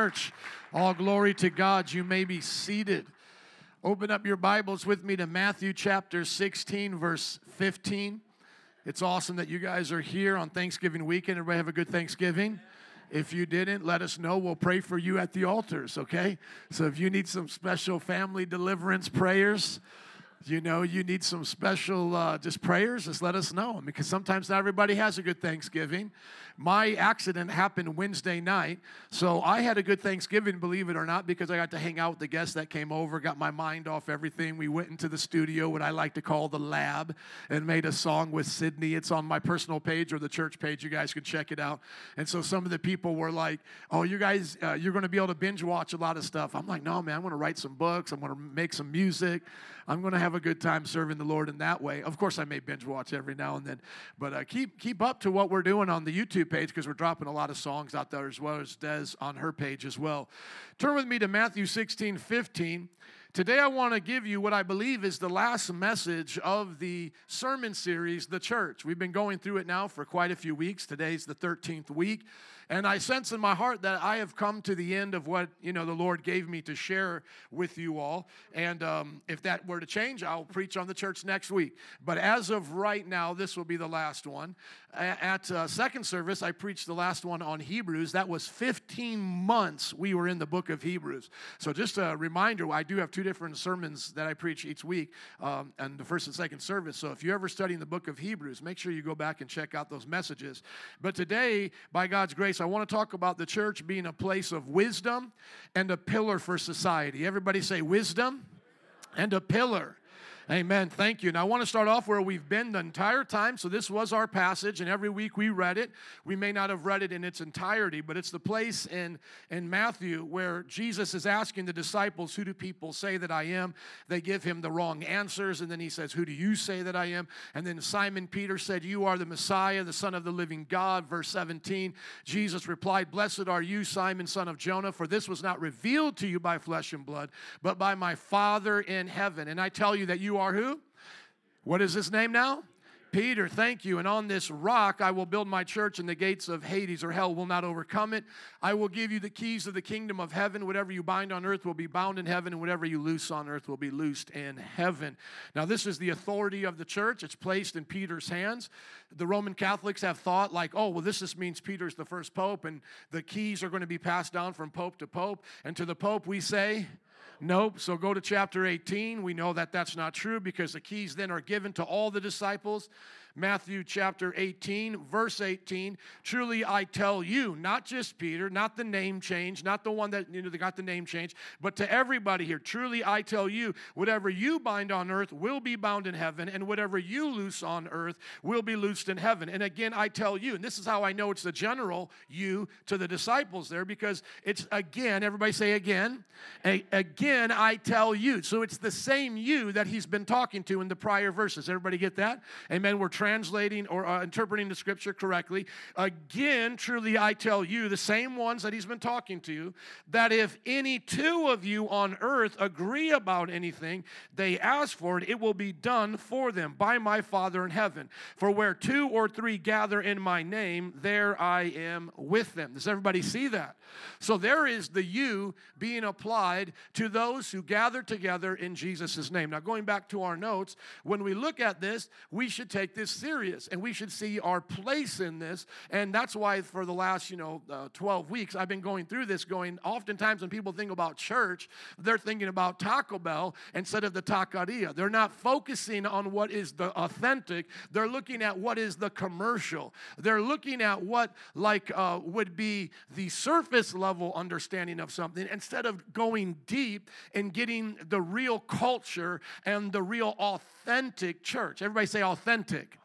church. All glory to God. You may be seated. Open up your Bibles with me to Matthew chapter 16, verse 15. It's awesome that you guys are here on Thanksgiving weekend. Everybody have a good Thanksgiving. If you didn't, let us know. We'll pray for you at the altars, okay? So if you need some special family deliverance prayers, you know, you need some special uh, just prayers, just let us know. Because sometimes not everybody has a good Thanksgiving. My accident happened Wednesday night, so I had a good Thanksgiving, believe it or not, because I got to hang out with the guests that came over, got my mind off everything. We went into the studio, what I like to call the lab, and made a song with Sydney. It's on my personal page or the church page. You guys can check it out. And so some of the people were like, "Oh, you guys, uh, you're going to be able to binge watch a lot of stuff." I'm like, "No, man, I'm going to write some books. I'm going to make some music. I'm going to have a good time serving the Lord in that way." Of course, I may binge watch every now and then, but uh, keep keep up to what we're doing on the YouTube page because we're dropping a lot of songs out there as well as Des on her page as well. Turn with me to Matthew 16, 15. Today, I want to give you what I believe is the last message of the sermon series, The Church. We've been going through it now for quite a few weeks. Today's the 13th week. And I sense in my heart that I have come to the end of what, you know, the Lord gave me to share with you all. And um, if that were to change, I'll preach on the church next week. But as of right now, this will be the last one. At uh, second service, I preached the last one on Hebrews. That was 15 months we were in the book of Hebrews. So just a reminder, I do have two different sermons that I preach each week um, and the first and second service. So if you're ever studying the book of Hebrews, make sure you go back and check out those messages. But today, by God's grace, I want to talk about the church being a place of wisdom and a pillar for society. Everybody say wisdom and a pillar. Amen. Thank you. And I want to start off where we've been the entire time. So, this was our passage, and every week we read it. We may not have read it in its entirety, but it's the place in, in Matthew where Jesus is asking the disciples, Who do people say that I am? They give him the wrong answers, and then he says, Who do you say that I am? And then Simon Peter said, You are the Messiah, the Son of the living God. Verse 17, Jesus replied, Blessed are you, Simon, son of Jonah, for this was not revealed to you by flesh and blood, but by my Father in heaven. And I tell you that you are who? What is his name now? Peter, thank you. And on this rock I will build my church, and the gates of Hades or hell will not overcome it. I will give you the keys of the kingdom of heaven. Whatever you bind on earth will be bound in heaven, and whatever you loose on earth will be loosed in heaven. Now, this is the authority of the church. It's placed in Peter's hands. The Roman Catholics have thought, like, oh, well, this just means Peter's the first pope, and the keys are going to be passed down from pope to pope. And to the pope, we say, Nope. So go to chapter 18. We know that that's not true because the keys then are given to all the disciples. Matthew chapter 18, verse 18. Truly I tell you, not just Peter, not the name change, not the one that you know they got the name change, but to everybody here. Truly I tell you, whatever you bind on earth will be bound in heaven, and whatever you loose on earth will be loosed in heaven. And again, I tell you, and this is how I know it's the general you to the disciples there, because it's again, everybody say again, a, again I tell you. So it's the same you that he's been talking to in the prior verses. Everybody get that? Amen. We're translating or uh, interpreting the scripture correctly. Again, truly I tell you, the same ones that he's been talking to, you, that if any two of you on earth agree about anything they ask for it, it will be done for them by my Father in heaven. For where two or three gather in my name, there I am with them. Does everybody see that? So there is the you being applied to those who gather together in Jesus' name. Now, going back to our notes, when we look at this, we should take this serious and we should see our place in this. And that's why for the last, you know, uh, 12 weeks, I've been going through this, going, oftentimes when people think about church, they're thinking about Taco Bell instead of the taqueria. They're not focusing on what is the authentic, they're looking at what is the commercial. They're looking at what, like, uh, would be the surface level understanding of something instead of going deep and getting the real culture and the real authentic church. Everybody say authentic.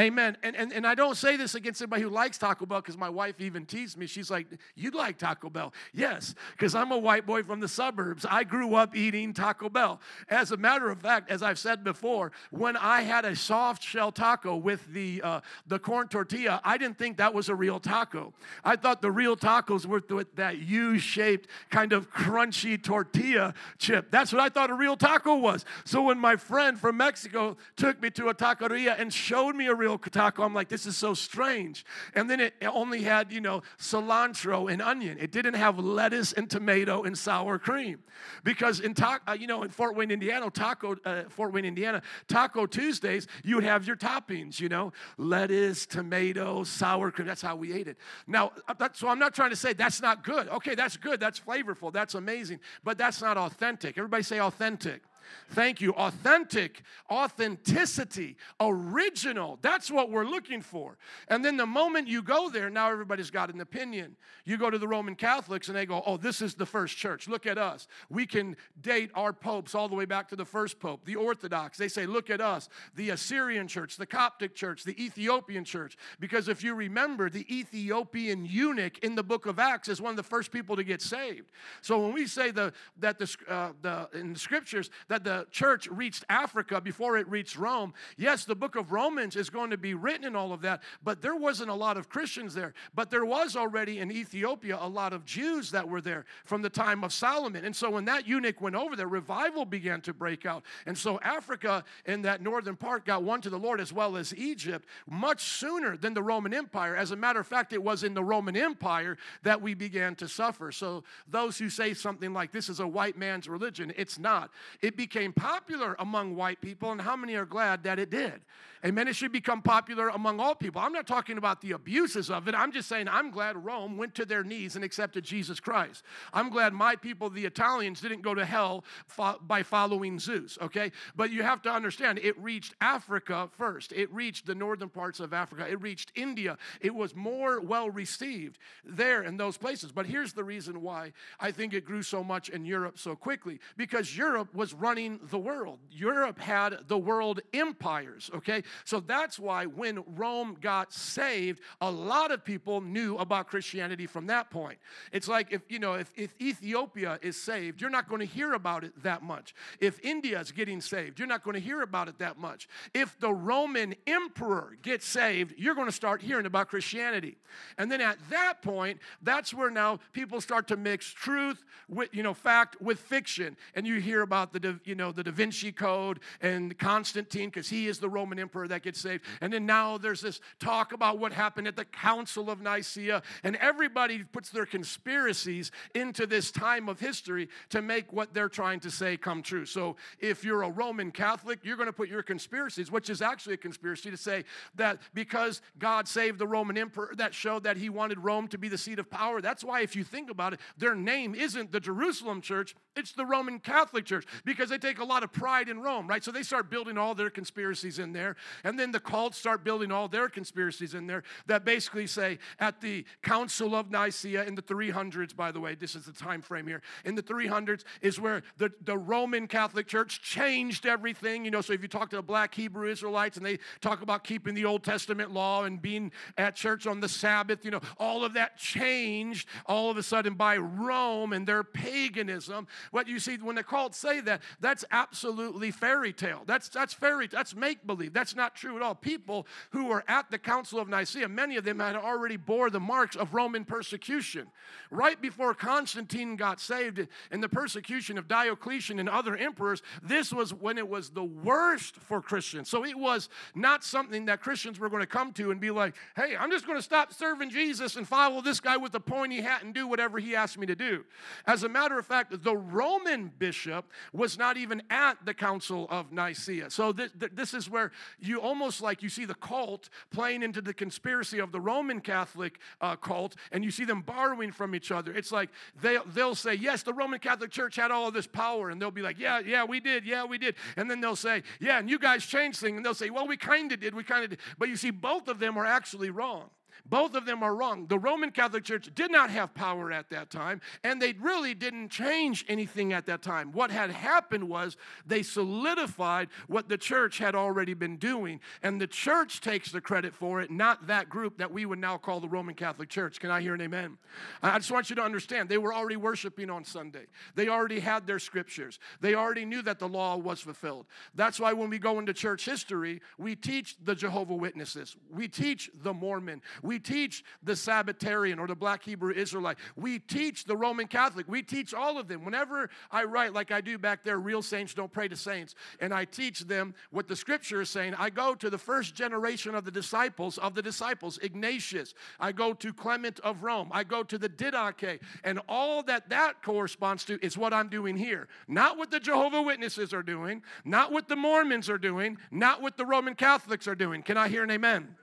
Amen. And, and, and I don't say this against anybody who likes Taco Bell because my wife even teased me. She's like, "You'd like Taco Bell? Yes, because I'm a white boy from the suburbs. I grew up eating Taco Bell. As a matter of fact, as I've said before, when I had a soft shell taco with the, uh, the corn tortilla, I didn't think that was a real taco. I thought the real tacos were with that U shaped, kind of crunchy tortilla chip. That's what I thought a real taco was. So when my friend from Mexico took me to a taqueria and showed me a real taco. I'm like, this is so strange. And then it only had, you know, cilantro and onion. It didn't have lettuce and tomato and sour cream. Because in, ta- uh, you know, in Fort Wayne, Indiana, taco, uh, Fort Wayne, Indiana, Taco Tuesdays, you would have your toppings, you know, lettuce, tomato, sour cream. That's how we ate it. Now, uh, so I'm not trying to say that's not good. Okay, that's good. That's flavorful. That's amazing. But that's not authentic. Everybody say authentic. Thank you. Authentic, authenticity, original. That's what we're looking for. And then the moment you go there, now everybody's got an opinion. You go to the Roman Catholics and they go, oh, this is the first church. Look at us. We can date our popes all the way back to the first pope. The Orthodox, they say, look at us. The Assyrian church, the Coptic church, the Ethiopian church. Because if you remember, the Ethiopian eunuch in the book of Acts is one of the first people to get saved. So when we say the, that the, uh, the, in the scriptures that the church reached Africa before it reached Rome. Yes, the book of Romans is going to be written and all of that, but there wasn't a lot of Christians there. But there was already in Ethiopia a lot of Jews that were there from the time of Solomon. And so when that eunuch went over there, revival began to break out. And so Africa in that northern part got one to the Lord as well as Egypt much sooner than the Roman Empire. As a matter of fact, it was in the Roman Empire that we began to suffer. So those who say something like this is a white man's religion, it's not. It became popular among white people, and how many are glad that it did? Amen. It should become popular among all people. I'm not talking about the abuses of it. I'm just saying I'm glad Rome went to their knees and accepted Jesus Christ. I'm glad my people, the Italians, didn't go to hell fo- by following Zeus, okay? But you have to understand, it reached Africa first. It reached the northern parts of Africa. It reached India. It was more well received there in those places. But here's the reason why I think it grew so much in Europe so quickly because Europe was running the world. Europe had the world empires, okay? So that's why when Rome got saved, a lot of people knew about Christianity from that point. It's like if, you know, if, if Ethiopia is saved, you're not going to hear about it that much. If India is getting saved, you're not going to hear about it that much. If the Roman emperor gets saved, you're going to start hearing about Christianity. And then at that point, that's where now people start to mix truth with, you know, fact with fiction. And you hear about the, you know, the Da Vinci Code and Constantine because he is the Roman emperor that gets saved. And then now there's this talk about what happened at the Council of Nicaea, and everybody puts their conspiracies into this time of history to make what they're trying to say come true. So if you're a Roman Catholic, you're going to put your conspiracies, which is actually a conspiracy to say that because God saved the Roman emperor, that showed that he wanted Rome to be the seat of power. That's why, if you think about it, their name isn't the Jerusalem church, it's the Roman Catholic Church because they take a lot of pride in Rome, right? So they start building all their conspiracies in there. And then the cults start building all their conspiracies in there that basically say at the Council of Nicaea in the 300s, by the way, this is the time frame here, in the 300s is where the, the Roman Catholic Church changed everything. You know, so if you talk to the black Hebrew Israelites and they talk about keeping the Old Testament law and being at church on the Sabbath, you know, all of that changed all of a sudden by Rome and their paganism. What you see when the cults say that, that's absolutely fairy tale. That's that's fairy, that's make believe. That's not true at all. People who were at the Council of Nicaea, many of them had already bore the marks of Roman persecution. Right before Constantine got saved and the persecution of Diocletian and other emperors, this was when it was the worst for Christians. So it was not something that Christians were going to come to and be like, hey, I'm just going to stop serving Jesus and follow this guy with the pointy hat and do whatever he asked me to do. As a matter of fact, the Roman bishop was not even at the Council of Nicaea. So th- th- this is where you almost like you see the cult playing into the conspiracy of the Roman Catholic uh, cult, and you see them borrowing from each other. It's like they, they'll say, Yes, the Roman Catholic Church had all of this power, and they'll be like, Yeah, yeah, we did, yeah, we did. And then they'll say, Yeah, and you guys changed things, and they'll say, Well, we kind of did, we kind of did. But you see, both of them are actually wrong. Both of them are wrong. The Roman Catholic Church did not have power at that time, and they really didn't change anything at that time. What had happened was they solidified what the church had already been doing, and the church takes the credit for it, not that group that we would now call the Roman Catholic Church. Can I hear an amen? I just want you to understand they were already worshiping on Sunday, they already had their scriptures, they already knew that the law was fulfilled. That's why when we go into church history, we teach the Jehovah Witnesses, we teach the Mormon, We teach the Sabbatarian or the black Hebrew Israelite. We teach the Roman Catholic. We teach all of them. Whenever I write, like I do back there, real saints don't pray to saints, and I teach them what the scripture is saying, I go to the first generation of the disciples, of the disciples, Ignatius. I go to Clement of Rome. I go to the Didache. And all that that corresponds to is what I'm doing here. Not what the Jehovah Witnesses are doing, not what the Mormons are doing, not what the Roman Catholics are doing. Can I hear an amen?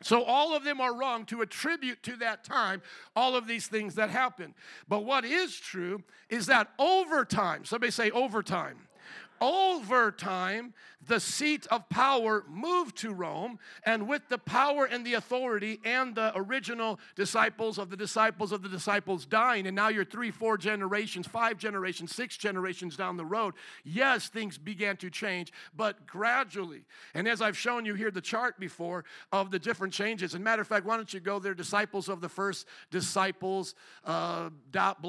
So, all of them are wrong to attribute to that time all of these things that happened. But what is true is that over time, somebody say over time, over time, the seat of power moved to Rome, and with the power and the authority and the original disciples of the disciples of the disciples dying, and now you're three, four generations, five generations, six generations down the road, yes, things began to change, but gradually. And as I've shown you here, the chart before of the different changes. And matter of fact, why don't you go there, disciples of the first disciples, uh, dot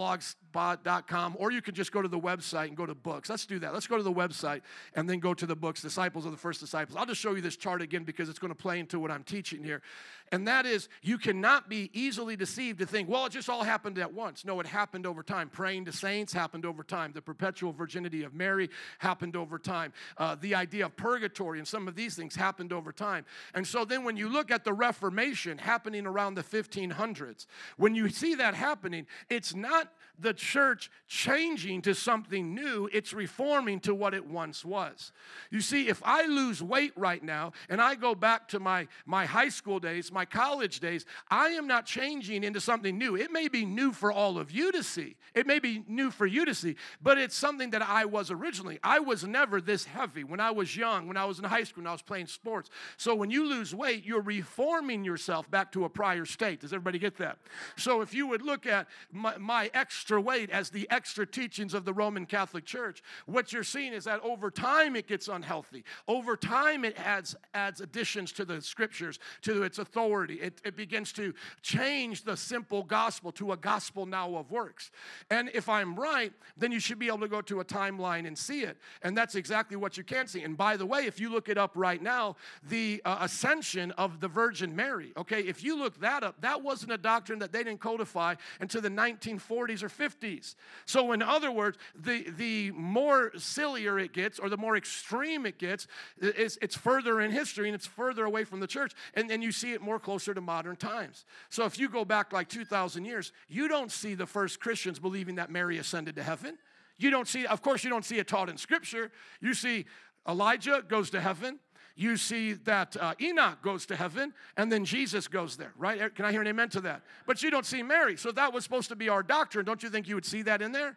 blogspot.com, or you can just go to the website and go to books. Let's do that. Let's go to the website and then go to the books, disciples of the first disciples. I'll just show you this chart again because it's going to play into what I'm teaching here. And that is, you cannot be easily deceived to think, well, it just all happened at once. No, it happened over time. Praying to saints happened over time. The perpetual virginity of Mary happened over time. Uh, the idea of purgatory and some of these things happened over time. And so then when you look at the Reformation happening around the 1500s, when you see that happening, it's not the church changing to something new, it's reforming to what it once was. You see, if I lose weight right now and I go back to my, my high school days, my college days, I am not changing into something new. It may be new for all of you to see, it may be new for you to see, but it's something that I was originally. I was never this heavy when I was young, when I was in high school, when I was playing sports. So when you lose weight, you're reforming yourself back to a prior state. Does everybody get that? So if you would look at my, my extra extra weight as the extra teachings of the Roman Catholic Church. What you're seeing is that over time it gets unhealthy. Over time it adds, adds additions to the scriptures, to its authority. It, it begins to change the simple gospel to a gospel now of works. And if I'm right, then you should be able to go to a timeline and see it. And that's exactly what you can see. And by the way, if you look it up right now, the uh, ascension of the Virgin Mary, okay, if you look that up, that wasn't a doctrine that they didn't codify until the 1940s or 50s. So, in other words, the, the more sillier it gets or the more extreme it gets, it's, it's further in history and it's further away from the church. And then you see it more closer to modern times. So, if you go back like 2,000 years, you don't see the first Christians believing that Mary ascended to heaven. You don't see, of course, you don't see it taught in Scripture. You see Elijah goes to heaven you see that uh, Enoch goes to heaven and then Jesus goes there, right? Can I hear an amen to that? But you don't see Mary. So that was supposed to be our doctrine. Don't you think you would see that in there?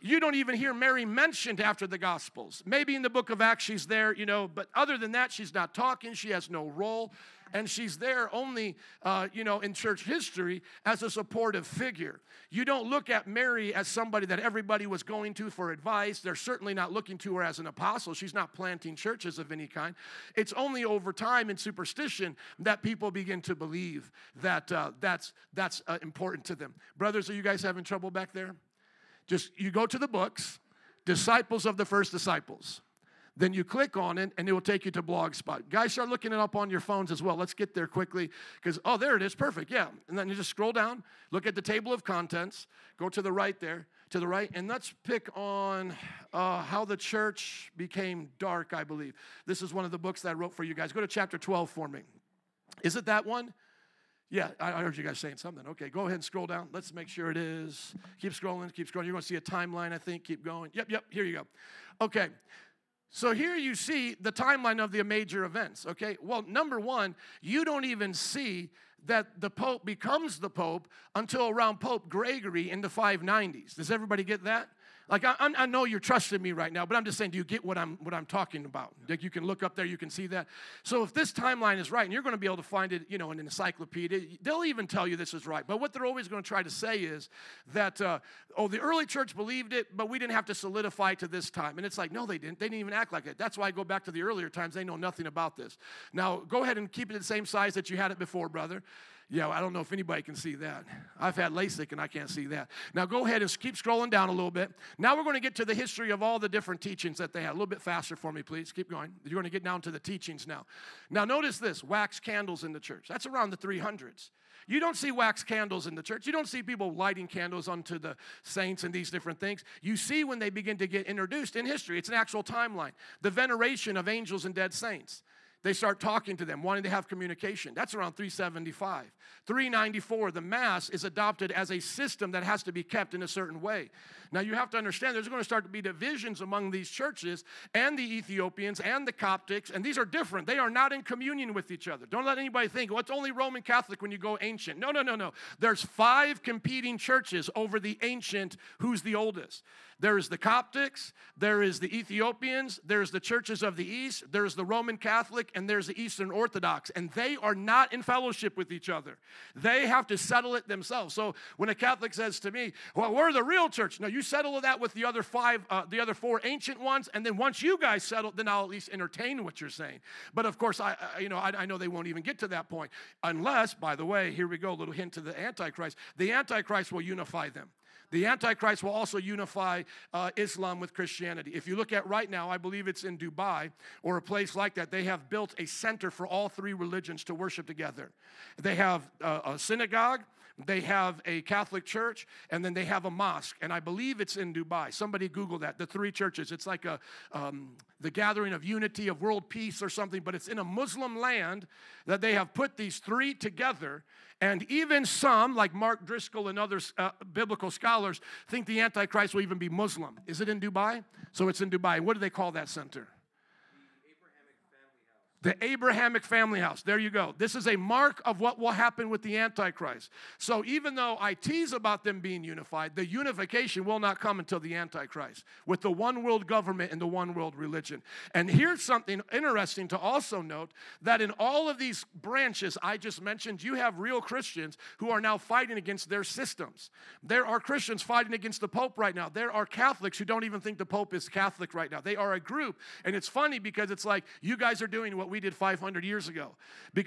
You don't even hear Mary mentioned after the Gospels. Maybe in the book of Acts she's there, you know, but other than that, she's not talking. She has no role and she's there only, uh, you know, in church history as a supportive figure. You don't look at Mary as somebody that everybody was going to for advice. They're certainly not looking to her as an apostle. She's not planting churches of any kind. It's only over time and superstition that people begin to believe that uh, that's that's uh, important to them. Brothers, are you guys having trouble back there? Just you go to the books, disciples of the first disciples. Then you click on it and it will take you to Blogspot. Guys, start looking it up on your phones as well. Let's get there quickly because, oh, there it is. Perfect. Yeah. And then you just scroll down, look at the table of contents, go to the right there, to the right, and let's pick on uh, how the church became dark, I believe. This is one of the books that I wrote for you guys. Go to chapter 12 for me. Is it that one? Yeah, I heard you guys saying something. Okay, go ahead and scroll down. Let's make sure it is. Keep scrolling, keep scrolling. You're going to see a timeline, I think. Keep going. Yep, yep, here you go. Okay, so here you see the timeline of the major events, okay? Well, number one, you don't even see that the Pope becomes the Pope until around Pope Gregory in the 590s. Does everybody get that? Like I, I know you're trusting me right now, but I'm just saying, do you get what I'm what I'm talking about? Like you can look up there, you can see that. So if this timeline is right, and you're going to be able to find it, you know, in an encyclopedia, they'll even tell you this is right. But what they're always going to try to say is that, uh, oh, the early church believed it, but we didn't have to solidify to this time. And it's like, no, they didn't. They didn't even act like it. That's why I go back to the earlier times. They know nothing about this. Now go ahead and keep it the same size that you had it before, brother. Yeah, I don't know if anybody can see that. I've had LASIK and I can't see that. Now go ahead and keep scrolling down a little bit. Now we're going to get to the history of all the different teachings that they had. A little bit faster for me, please. Keep going. You're going to get down to the teachings now. Now notice this wax candles in the church. That's around the 300s. You don't see wax candles in the church. You don't see people lighting candles unto the saints and these different things. You see when they begin to get introduced in history, it's an actual timeline. The veneration of angels and dead saints. They start talking to them, wanting to have communication. That's around 375. 394, the Mass is adopted as a system that has to be kept in a certain way. Now, you have to understand there's going to start to be divisions among these churches and the Ethiopians and the Coptics, and these are different. They are not in communion with each other. Don't let anybody think, well, it's only Roman Catholic when you go ancient. No, no, no, no. There's five competing churches over the ancient, who's the oldest. There's the Coptics, there is the Ethiopians, there's the churches of the East, there's the Roman Catholic, and there's the Eastern Orthodox. And they are not in fellowship with each other. They have to settle it themselves. So when a Catholic says to me, Well, we're the real church, no, you settle that with the other five, uh, the other four ancient ones, and then once you guys settle, then I'll at least entertain what you're saying. But of course, I, I you know, I, I know they won't even get to that point unless, by the way, here we go, a little hint to the Antichrist. The Antichrist will unify them. The Antichrist will also unify uh, Islam with Christianity. If you look at right now, I believe it's in Dubai or a place like that, they have built a center for all three religions to worship together. They have uh, a synagogue, they have a Catholic church, and then they have a mosque. And I believe it's in Dubai. Somebody Google that. The three churches. It's like a um, the gathering of unity of world peace or something, but it's in a Muslim land that they have put these three together. And even some, like Mark Driscoll and other uh, biblical scholars, think the Antichrist will even be Muslim. Is it in Dubai? So it's in Dubai. What do they call that center? The Abrahamic family house. There you go. This is a mark of what will happen with the Antichrist. So even though I tease about them being unified, the unification will not come until the Antichrist with the one world government and the one world religion. And here's something interesting to also note that in all of these branches I just mentioned, you have real Christians who are now fighting against their systems. There are Christians fighting against the Pope right now. There are Catholics who don't even think the Pope is Catholic right now. They are a group. And it's funny because it's like you guys are doing what what we did 500 years ago.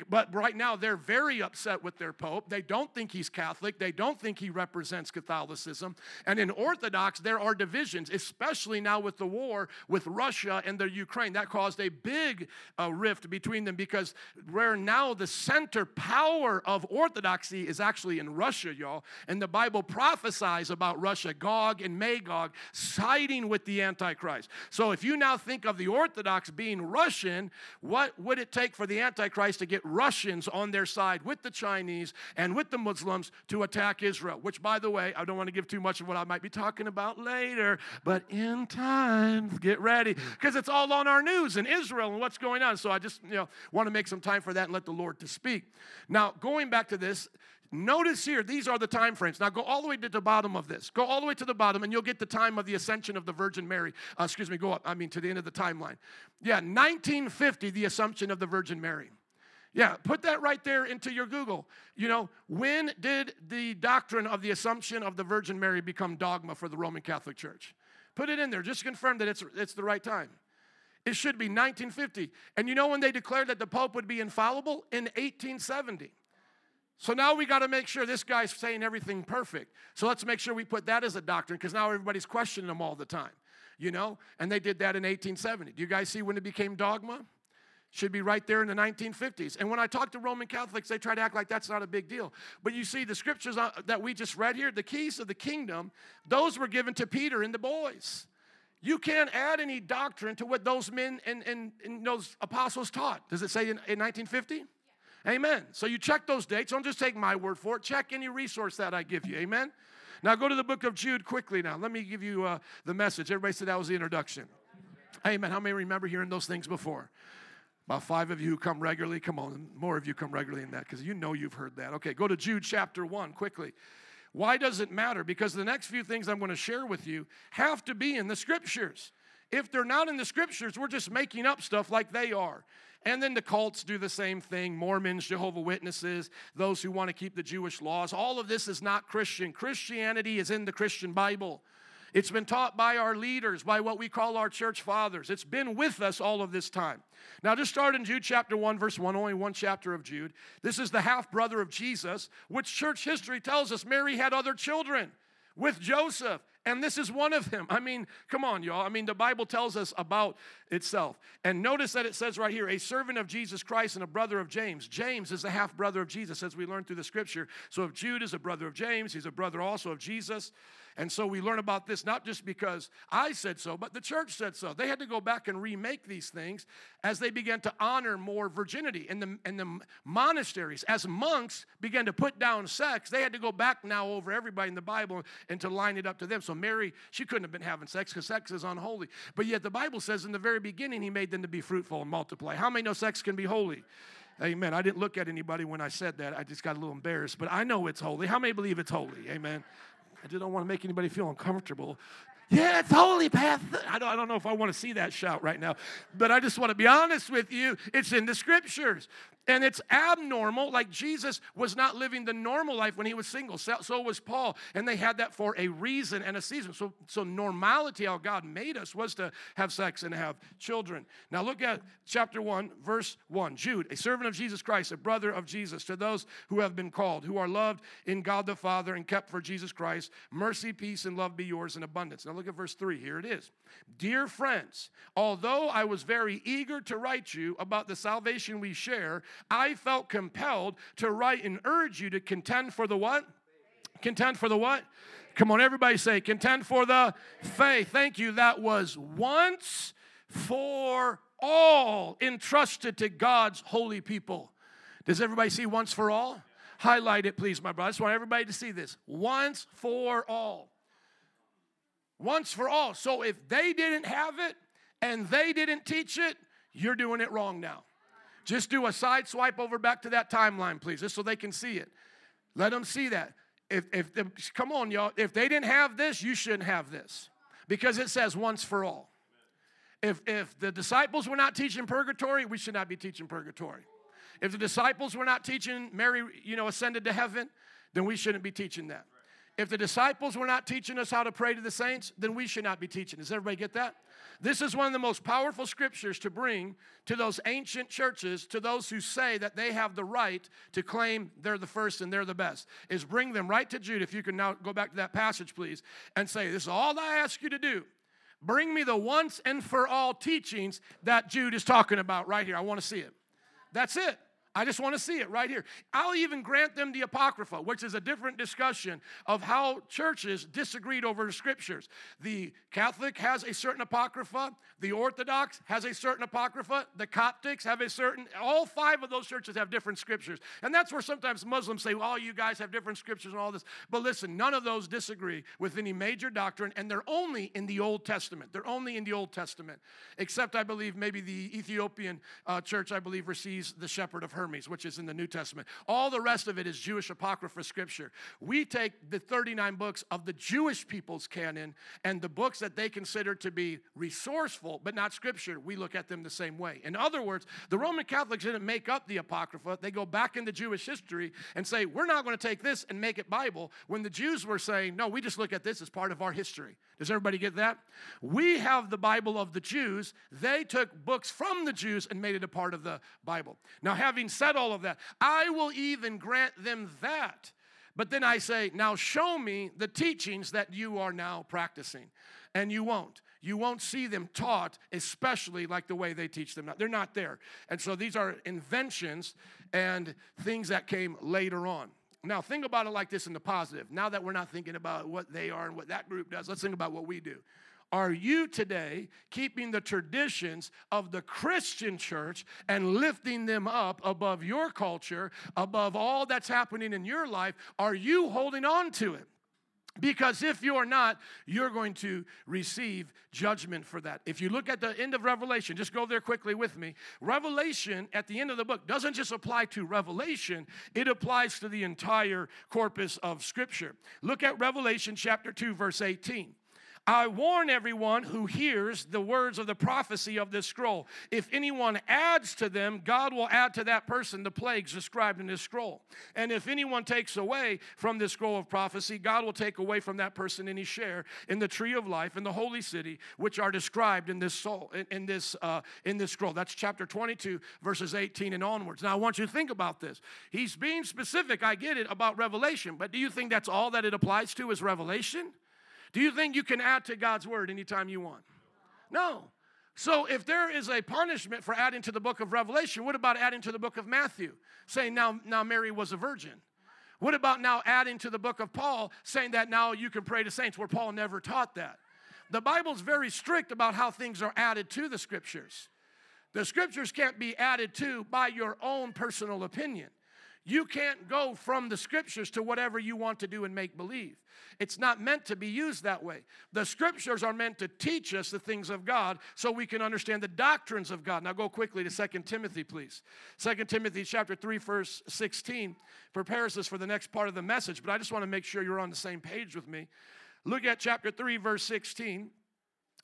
But right now, they're very upset with their Pope. They don't think he's Catholic, they don't think he represents Catholicism. And in Orthodox, there are divisions, especially now with the war with Russia and the Ukraine. That caused a big uh, rift between them because where now the center power of Orthodoxy is actually in Russia, y'all. And the Bible prophesies about Russia, Gog and Magog, siding with the Antichrist. So if you now think of the Orthodox being Russian, what what would it take for the Antichrist to get Russians on their side with the Chinese and with the Muslims to attack Israel? Which, by the way, I don't want to give too much of what I might be talking about later, but in time, get ready, because it's all on our news in Israel and what's going on. So I just you know want to make some time for that and let the Lord to speak. Now, going back to this, Notice here, these are the time frames. Now go all the way to the bottom of this. Go all the way to the bottom, and you'll get the time of the ascension of the Virgin Mary. Uh, excuse me, go up, I mean, to the end of the timeline. Yeah, 1950, the assumption of the Virgin Mary. Yeah, put that right there into your Google. You know, when did the doctrine of the assumption of the Virgin Mary become dogma for the Roman Catholic Church? Put it in there. Just confirm that it's, it's the right time. It should be 1950. And you know when they declared that the Pope would be infallible? In 1870. So now we got to make sure this guy's saying everything perfect. So let's make sure we put that as a doctrine because now everybody's questioning him all the time, you know? And they did that in 1870. Do you guys see when it became dogma? Should be right there in the 1950s. And when I talk to Roman Catholics, they try to act like that's not a big deal. But you see, the scriptures uh, that we just read here, the keys of the kingdom, those were given to Peter and the boys. You can't add any doctrine to what those men and, and, and those apostles taught. Does it say in, in 1950? Amen. So you check those dates. Don't just take my word for it. Check any resource that I give you. Amen. Now go to the book of Jude quickly now. Let me give you uh, the message. Everybody said that was the introduction. Amen. How many remember hearing those things before? About five of you who come regularly. Come on, more of you come regularly in that because you know you've heard that. Okay, go to Jude chapter 1 quickly. Why does it matter? Because the next few things I'm going to share with you have to be in the scriptures. If they're not in the scriptures, we're just making up stuff like they are. And then the cults do the same thing Mormons, Jehovah Witnesses, those who want to keep the Jewish laws. All of this is not Christian. Christianity is in the Christian Bible. It's been taught by our leaders, by what we call our church fathers. It's been with us all of this time. Now, just start in Jude chapter 1, verse 1, only one chapter of Jude. This is the half brother of Jesus, which church history tells us Mary had other children with Joseph. And this is one of them. I mean, come on, y'all. I mean, the Bible tells us about itself. And notice that it says right here, a servant of Jesus Christ and a brother of James. James is the half brother of Jesus, as we learn through the scripture. So if Jude is a brother of James, he's a brother also of Jesus. And so we learn about this not just because I said so, but the church said so. They had to go back and remake these things as they began to honor more virginity. In the, in the monasteries, as monks began to put down sex, they had to go back now over everybody in the Bible and to line it up to them. So Mary, she couldn't have been having sex because sex is unholy. But yet the Bible says in the very beginning, he made them to be fruitful and multiply. How many know sex can be holy? Amen. I didn't look at anybody when I said that. I just got a little embarrassed, but I know it's holy. How many believe it's holy? Amen. I don't want to make anybody feel uncomfortable. Yeah, it's holy path. I don't, I don't know if I want to see that shout right now, but I just want to be honest with you. It's in the scriptures. And it's abnormal, like Jesus was not living the normal life when he was single. So, so, was Paul. And they had that for a reason and a season. So, so normality, how God made us, was to have sex and have children. Now look at chapter 1, verse 1. Jude, a servant of Jesus Christ, a brother of Jesus, to those who have been called, who are loved in God the Father and kept for Jesus Christ, mercy, peace, and love be yours in abundance. Now look at verse 3. Here it is. Dear friends, although I was very eager to write you about the salvation we share, I felt compelled to write and urge you to contend for the what? Contend for the what? Come on, everybody say, contend for the faith. Thank you. That was once for all entrusted to God's holy people. Does everybody see once for all? Highlight it, please, my brother. I just want everybody to see this. Once for all. Once for all. So if they didn't have it and they didn't teach it, you're doing it wrong now. Just do a side swipe over back to that timeline, please, just so they can see it. Let them see that. If, if the, come on, y'all, if they didn't have this, you shouldn't have this because it says once for all. If, if the disciples were not teaching purgatory, we should not be teaching purgatory. If the disciples were not teaching Mary, you know, ascended to heaven, then we shouldn't be teaching that. If the disciples were not teaching us how to pray to the saints, then we should not be teaching. Does everybody get that? This is one of the most powerful scriptures to bring to those ancient churches, to those who say that they have the right to claim they're the first and they're the best, is bring them right to Jude. If you can now go back to that passage, please, and say, This is all I ask you to do. Bring me the once and for all teachings that Jude is talking about right here. I want to see it. That's it. I just want to see it right here. I'll even grant them the Apocrypha, which is a different discussion of how churches disagreed over the scriptures. The Catholic has a certain Apocrypha, the Orthodox has a certain Apocrypha, the Coptics have a certain, all five of those churches have different scriptures. And that's where sometimes Muslims say, well, you guys have different scriptures and all this. But listen, none of those disagree with any major doctrine, and they're only in the Old Testament. They're only in the Old Testament, except I believe maybe the Ethiopian uh, church, I believe, receives the shepherd of Hermes, which is in the New Testament. All the rest of it is Jewish apocrypha scripture. We take the 39 books of the Jewish people's canon and the books that they consider to be resourceful but not scripture. We look at them the same way. In other words, the Roman Catholics didn't make up the apocrypha. They go back into Jewish history and say, we're not going to take this and make it Bible. When the Jews were saying, no, we just look at this as part of our history. Does everybody get that? We have the Bible of the Jews. They took books from the Jews and made it a part of the Bible. Now, having said all of that, I will even grant them that. But then I say, now show me the teachings that you are now practicing. And you won't. You won't see them taught, especially like the way they teach them. They're not there. And so these are inventions and things that came later on. Now, think about it like this in the positive. Now that we're not thinking about what they are and what that group does, let's think about what we do. Are you today keeping the traditions of the Christian church and lifting them up above your culture, above all that's happening in your life? Are you holding on to it? Because if you're not, you're going to receive judgment for that. If you look at the end of Revelation, just go there quickly with me. Revelation at the end of the book doesn't just apply to Revelation, it applies to the entire corpus of Scripture. Look at Revelation chapter 2, verse 18. I warn everyone who hears the words of the prophecy of this scroll. If anyone adds to them, God will add to that person the plagues described in this scroll. And if anyone takes away from this scroll of prophecy, God will take away from that person any share in the tree of life in the holy city, which are described in this soul in, in this uh, in this scroll. That's chapter 22, verses 18 and onwards. Now I want you to think about this. He's being specific. I get it about revelation, but do you think that's all that it applies to is revelation? Do you think you can add to God's word anytime you want? No. So if there is a punishment for adding to the book of Revelation, what about adding to the book of Matthew, saying now, now Mary was a virgin? What about now adding to the book of Paul, saying that now you can pray to saints, where Paul never taught that? The Bible's very strict about how things are added to the scriptures. The scriptures can't be added to by your own personal opinion. You can't go from the scriptures to whatever you want to do and make believe. It's not meant to be used that way. The scriptures are meant to teach us the things of God so we can understand the doctrines of God. Now go quickly to 2 Timothy, please. 2 Timothy chapter 3, verse 16 prepares us for the next part of the message, but I just want to make sure you're on the same page with me. Look at chapter 3, verse 16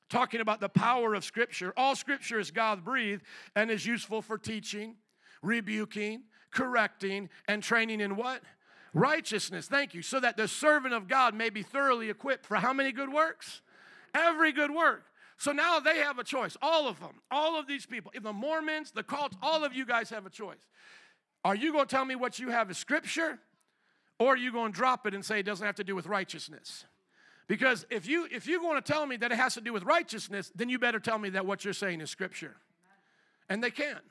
talking about the power of Scripture. All Scripture is God breathed and is useful for teaching, rebuking, correcting, and training in what? Righteousness. Thank you. So that the servant of God may be thoroughly equipped for how many good works? Every good work. So now they have a choice. All of them, all of these people, the Mormons, the cults, all of you guys have a choice. Are you going to tell me what you have is scripture? Or are you going to drop it and say it doesn't have to do with righteousness? Because if you if you're going to tell me that it has to do with righteousness, then you better tell me that what you're saying is scripture. And they can't.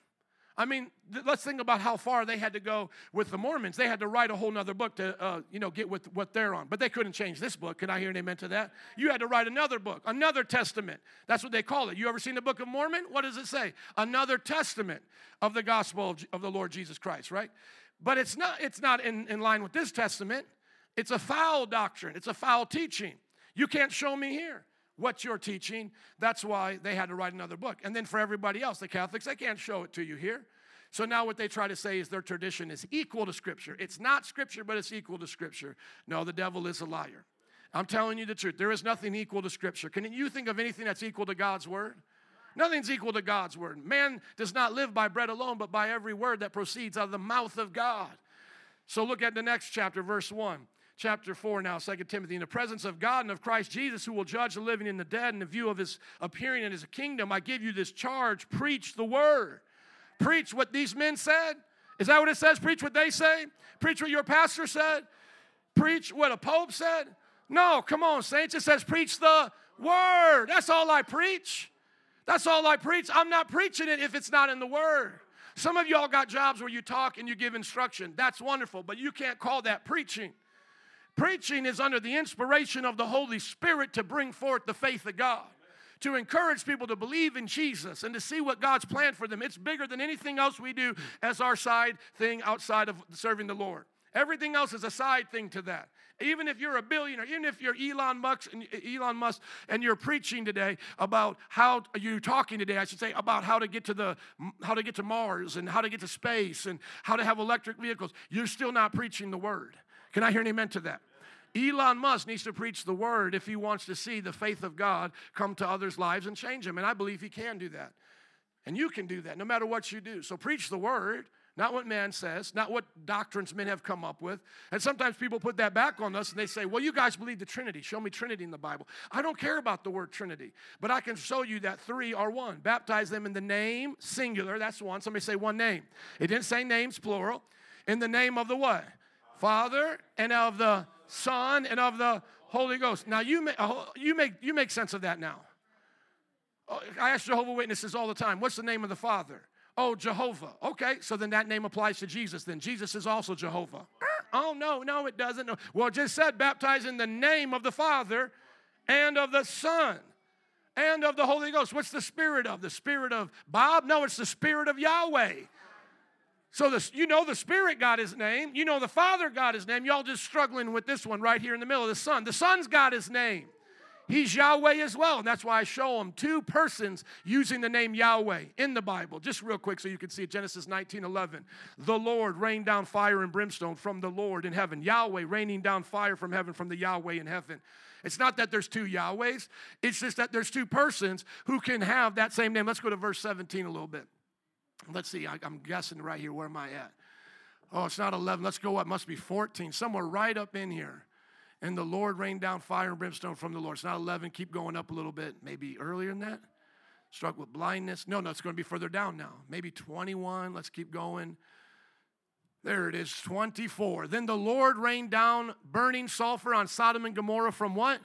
I mean, th- let's think about how far they had to go with the Mormons. They had to write a whole nother book to, uh, you know, get with what they're on. But they couldn't change this book. Can I hear an amen to that? You had to write another book, another testament. That's what they call it. You ever seen the book of Mormon? What does it say? Another testament of the gospel of, of the Lord Jesus Christ, right? But it's not, it's not in, in line with this testament. It's a foul doctrine. It's a foul teaching. You can't show me here what you're teaching. That's why they had to write another book. And then for everybody else, the Catholics, they can't show it to you here. So now what they try to say is their tradition is equal to Scripture. It's not Scripture, but it's equal to Scripture. No, the devil is a liar. I'm telling you the truth. There is nothing equal to Scripture. Can you think of anything that's equal to God's Word? Nothing's equal to God's Word. Man does not live by bread alone, but by every word that proceeds out of the mouth of God. So look at the next chapter, verse 1 chapter 4 now, 2 Timothy. In the presence of God and of Christ Jesus, who will judge the living and the dead, in the view of his appearing in his kingdom, I give you this charge preach the word. Preach what these men said. Is that what it says? Preach what they say? Preach what your pastor said? Preach what a pope said? No, come on, saints. It says preach the word. That's all I preach. That's all I preach. I'm not preaching it if it's not in the word. Some of y'all got jobs where you talk and you give instruction. That's wonderful, but you can't call that preaching. Preaching is under the inspiration of the Holy Spirit to bring forth the faith of God, to encourage people to believe in Jesus and to see what God's planned for them. It's bigger than anything else we do as our side thing outside of serving the Lord. Everything else is a side thing to that. Even if you're a billionaire, even if you're Elon Musk, and Elon Musk, and you're preaching today about how you're talking today, I should say, about how to get to the how to get to Mars and how to get to space and how to have electric vehicles, you're still not preaching the word. Can I hear an amen to that? Elon Musk needs to preach the word if he wants to see the faith of God come to others' lives and change them. And I believe he can do that. And you can do that no matter what you do. So preach the word, not what man says, not what doctrines men have come up with. And sometimes people put that back on us and they say, Well, you guys believe the Trinity. Show me Trinity in the Bible. I don't care about the word Trinity, but I can show you that three are one. Baptize them in the name, singular, that's one. Somebody say one name. It didn't say names, plural. In the name of the what? Father and of the Son, and of the Holy Ghost. Now you make, uh, you make, you make sense of that now. Oh, I ask Jehovah Witnesses all the time, what's the name of the Father? Oh, Jehovah. Okay, so then that name applies to Jesus. Then Jesus is also Jehovah. Oh, no, no, it doesn't. Well, just said baptize in the name of the Father and of the Son and of the Holy Ghost. What's the spirit of? The spirit of Bob? No, it's the spirit of Yahweh. So this, you know the Spirit got his name. You know the Father got his name. Y'all just struggling with this one right here in the middle of the Son. The Son's got his name. He's Yahweh as well. And that's why I show them two persons using the name Yahweh in the Bible. Just real quick so you can see it. Genesis 19 11. The Lord rained down fire and brimstone from the Lord in heaven. Yahweh raining down fire from heaven from the Yahweh in heaven. It's not that there's two Yahwehs, it's just that there's two persons who can have that same name. Let's go to verse 17 a little bit. Let's see, I, am guessing right here. Where am I at? Oh, it's not 11. Let's go up. Must be 14. Somewhere right up in here. And the Lord rained down fire and brimstone from the Lord. It's not 11. Keep going up a little bit. Maybe earlier than that. Struck with blindness. No, no, it's going to be further down now. Maybe 21. Let's keep going. There it is, 24. Then the Lord rained down burning sulfur on Sodom and Gomorrah from what?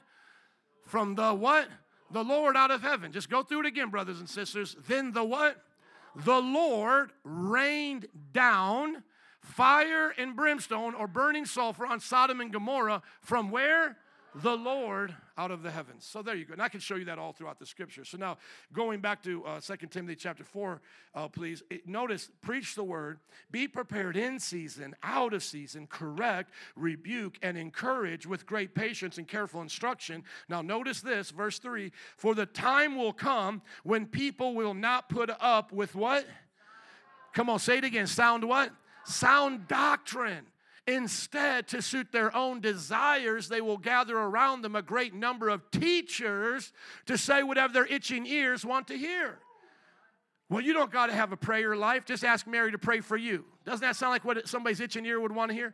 From the what? The Lord out of heaven. Just go through it again, brothers and sisters. Then the what? The Lord rained down fire and brimstone or burning sulfur on Sodom and Gomorrah from where? The Lord out of the heavens. So there you go. And I can show you that all throughout the scripture. So now going back to uh, 2 Timothy chapter 4, uh, please. It, notice, preach the word, be prepared in season, out of season, correct, rebuke, and encourage with great patience and careful instruction. Now notice this, verse 3 For the time will come when people will not put up with what? Come on, say it again. Sound what? sound doctrine. Instead, to suit their own desires, they will gather around them a great number of teachers to say whatever their itching ears want to hear. Well, you don't got to have a prayer life. Just ask Mary to pray for you. Doesn't that sound like what somebody's itching ear would want to hear?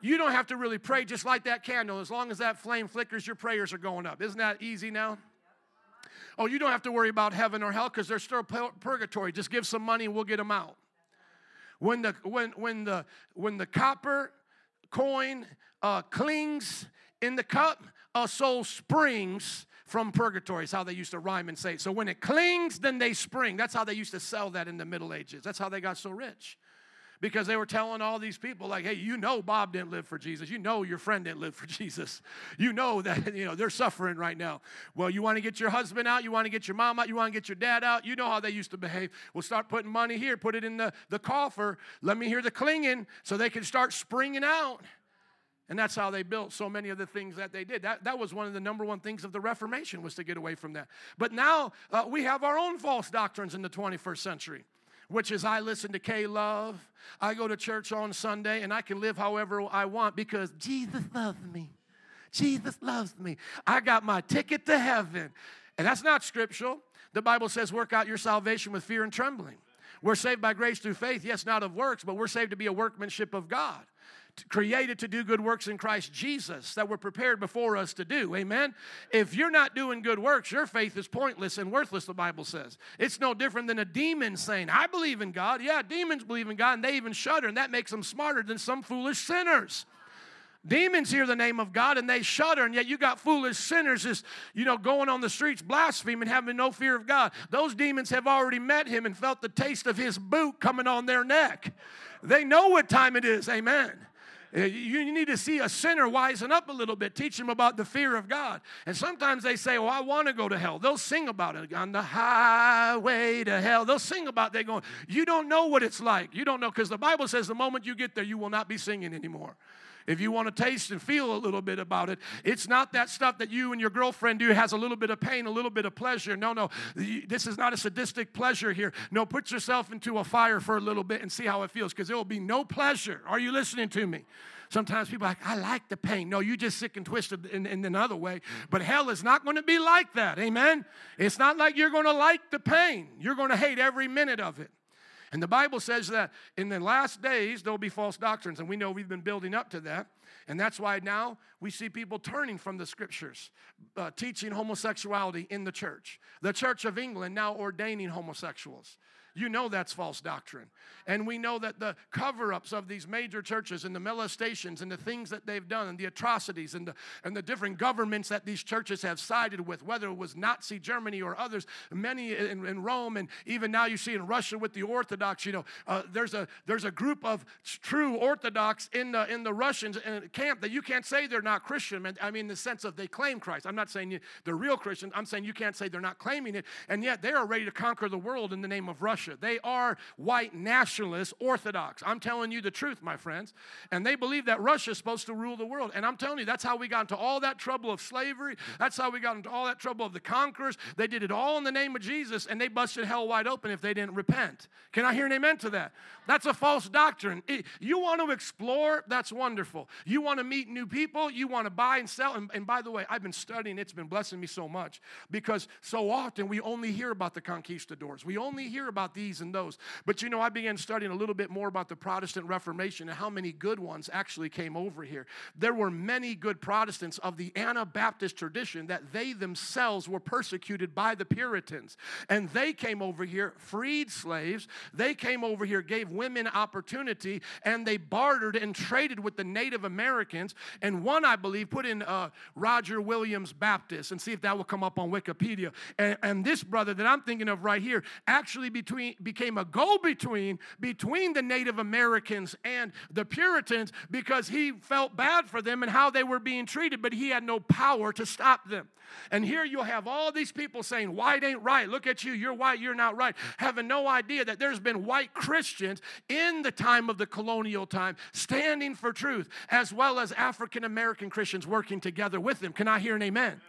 You don't have to really pray. Just light that candle. As long as that flame flickers, your prayers are going up. Isn't that easy now? Oh, you don't have to worry about heaven or hell because there's still purgatory. Just give some money and we'll get them out. When the, when, when the, when the copper coin uh, clings in the cup, a soul springs from purgatory. Is how they used to rhyme and say it. So when it clings, then they spring. That's how they used to sell that in the Middle Ages. That's how they got so rich because they were telling all these people like hey you know bob didn't live for jesus. You know your friend didn't live for jesus. You know that you know they're suffering right now. Well you want to get your husband out you want to get your mom out you want to get your dad out. You know how they used to behave. We'll start putting money here put it in the, the coffer. Let me hear the clinging so they can start springing out. And that's how they built so many of the things that they did. That, that was one of the number one things of the Reformation was to get away from that. But now uh, we have our own false doctrines in the 21st century which is I listen to K Love. I go to church on Sunday and I can live however I want because Jesus loves me. Jesus loves me. I got my ticket to heaven. And that's not scriptural. The Bible says, work out your salvation with fear and trembling. We're saved by grace through faith, yes, not of works, but we're saved to be a workmanship of God created to do good works in Christ Jesus that were prepared before us to do. Amen. If you're not doing good works, your faith is pointless and worthless, the Bible says. It's no different than a demon saying, I believe in God. Yeah, demons believe in God, and they even shudder, and that makes them smarter than some foolish sinners. Demons hear the name of God and they shudder, and yet you got foolish sinners just, you know, going on the streets blaspheming, having no fear of God. Those demons have already met him and felt the taste of his boot coming on their neck. They know what time it is, amen. Uh, you need to see a sinner wisen up a little bit, teach them about the fear of God. And sometimes they say, Oh, I want to go to hell. They'll sing about it on the highway to hell. They'll sing about they going, You don't know what it's like. You don't know, because the Bible says the moment you get there, you will not be singing anymore. If you want to taste and feel a little bit about it, it's not that stuff that you and your girlfriend do has a little bit of pain, a little bit of pleasure. No, no. This is not a sadistic pleasure here. No, put yourself into a fire for a little bit and see how it feels because there will be no pleasure. Are you listening to me? Sometimes people are like, I like the pain. No, you just sick and twisted in, in another way. But hell is not going to be like that. Amen? It's not like you're going to like the pain. You're going to hate every minute of it. And the Bible says that in the last days, there'll be false doctrines. And we know we've been building up to that. And that's why now we see people turning from the scriptures, uh, teaching homosexuality in the church. The Church of England now ordaining homosexuals. You know that's false doctrine. And we know that the cover ups of these major churches and the molestations and the things that they've done and the atrocities and the, and the different governments that these churches have sided with, whether it was Nazi Germany or others, many in, in Rome, and even now you see in Russia with the Orthodox, you know, uh, there's, a, there's a group of true Orthodox in the, in the Russians camp that you can't say they're not Christian. I mean, in the sense of they claim Christ. I'm not saying they're real Christians. I'm saying you can't say they're not claiming it. And yet they are ready to conquer the world in the name of Russia Russia. They are white nationalists, orthodox. I'm telling you the truth, my friends. And they believe that Russia is supposed to rule the world. And I'm telling you, that's how we got into all that trouble of slavery. That's how we got into all that trouble of the conquerors. They did it all in the name of Jesus, and they busted hell wide open if they didn't repent. Can I hear an amen to that? That's a false doctrine. You want to explore, that's wonderful. You want to meet new people, you want to buy and sell. And, and by the way, I've been studying, it's been blessing me so much because so often we only hear about the conquistadors. We only hear about these and those. But you know, I began studying a little bit more about the Protestant Reformation and how many good ones actually came over here. There were many good Protestants of the Anabaptist tradition that they themselves were persecuted by the Puritans. And they came over here, freed slaves. They came over here, gave women opportunity, and they bartered and traded with the Native Americans. And one, I believe, put in uh, Roger Williams Baptist and see if that will come up on Wikipedia. And, and this brother that I'm thinking of right here actually between, became a go between between the Native Americans and the Puritans because he felt bad for them and how they were being treated, but he had no power to stop them. And here you'll have all these people saying, White ain't right. Look at you. You're white. You're not right. Having no idea that there's been white Christians in the time of the colonial time standing for truth, as well as African American Christians working together with them. Can I hear an amen?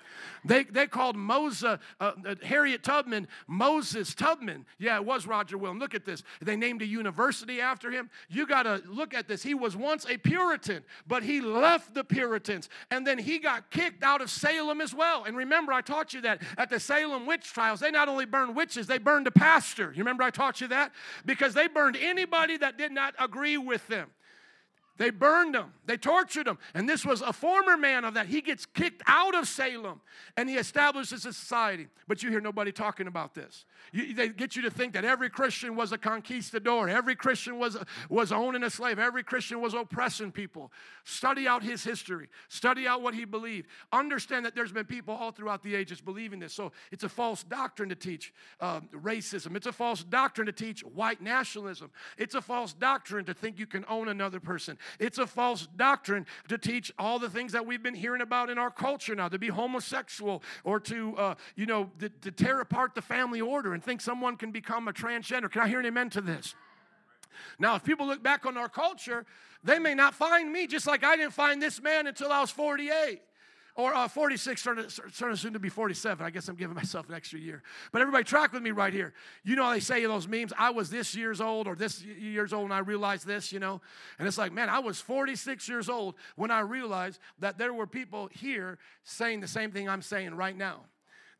They, they called Moses, uh, uh, Harriet Tubman, Moses Tubman. Yeah, it was Roger Williams. Look at this. They named a university after him. You got to look at this. He was once a Puritan, but he left the Puritans, and then he got kicked out of Salem as well. And remember, I taught you that at the Salem witch trials, they not only burned witches, they burned a pastor. You remember I taught you that? Because they burned anybody that did not agree with them. They burned him, they tortured him. And this was a former man of that. He gets kicked out of Salem and he establishes a society. But you hear nobody talking about this. You, they get you to think that every Christian was a conquistador, every Christian was, was owning a slave, every Christian was oppressing people. Study out his history, study out what he believed. Understand that there's been people all throughout the ages believing this. So it's a false doctrine to teach uh, racism, it's a false doctrine to teach white nationalism, it's a false doctrine to think you can own another person. It's a false doctrine to teach all the things that we've been hearing about in our culture now to be homosexual or to, uh, you know, to, to tear apart the family order and think someone can become a transgender. Can I hear an amen to this? Now, if people look back on our culture, they may not find me just like I didn't find this man until I was 48 or uh, 46, starting, starting soon to be 47. I guess I'm giving myself an extra year. But everybody, track with me right here. You know, how they say in those memes, I was this years old or this years old and I realized this, you know? And it's like, man, I was 46 years old when I realized that there were people here saying the same thing I'm saying right now.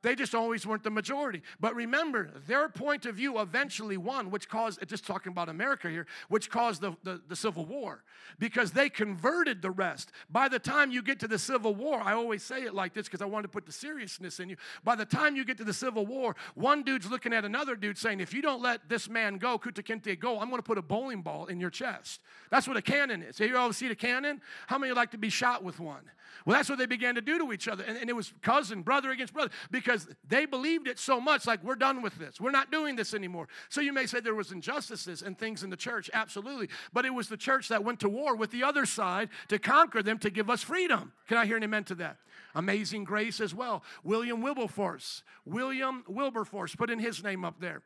They just always weren't the majority. But remember, their point of view eventually won, which caused, just talking about America here, which caused the, the, the, Civil War because they converted the rest. By the time you get to the Civil War, I always say it like this because I want to put the seriousness in you. By the time you get to the Civil War, one dude's looking at another dude saying, if you don't let this man go, Kunta Kinte go, I'm going to put a bowling ball in your chest. That's what a cannon is. Have you all seen a cannon? How many like to be shot with one? Well, that's what they began to do to each other. And, and, it was cousin, brother against brother, because they believed it so much, like, we're done with this. We're not doing this anymore. So you may say there was injustices and things in the church, absolutely. But it was the church that went to war with the other side to conquer them to give us freedom. Can I hear an amen to that? Amazing grace as well. William Wilberforce. William Wilberforce, put in his name up there.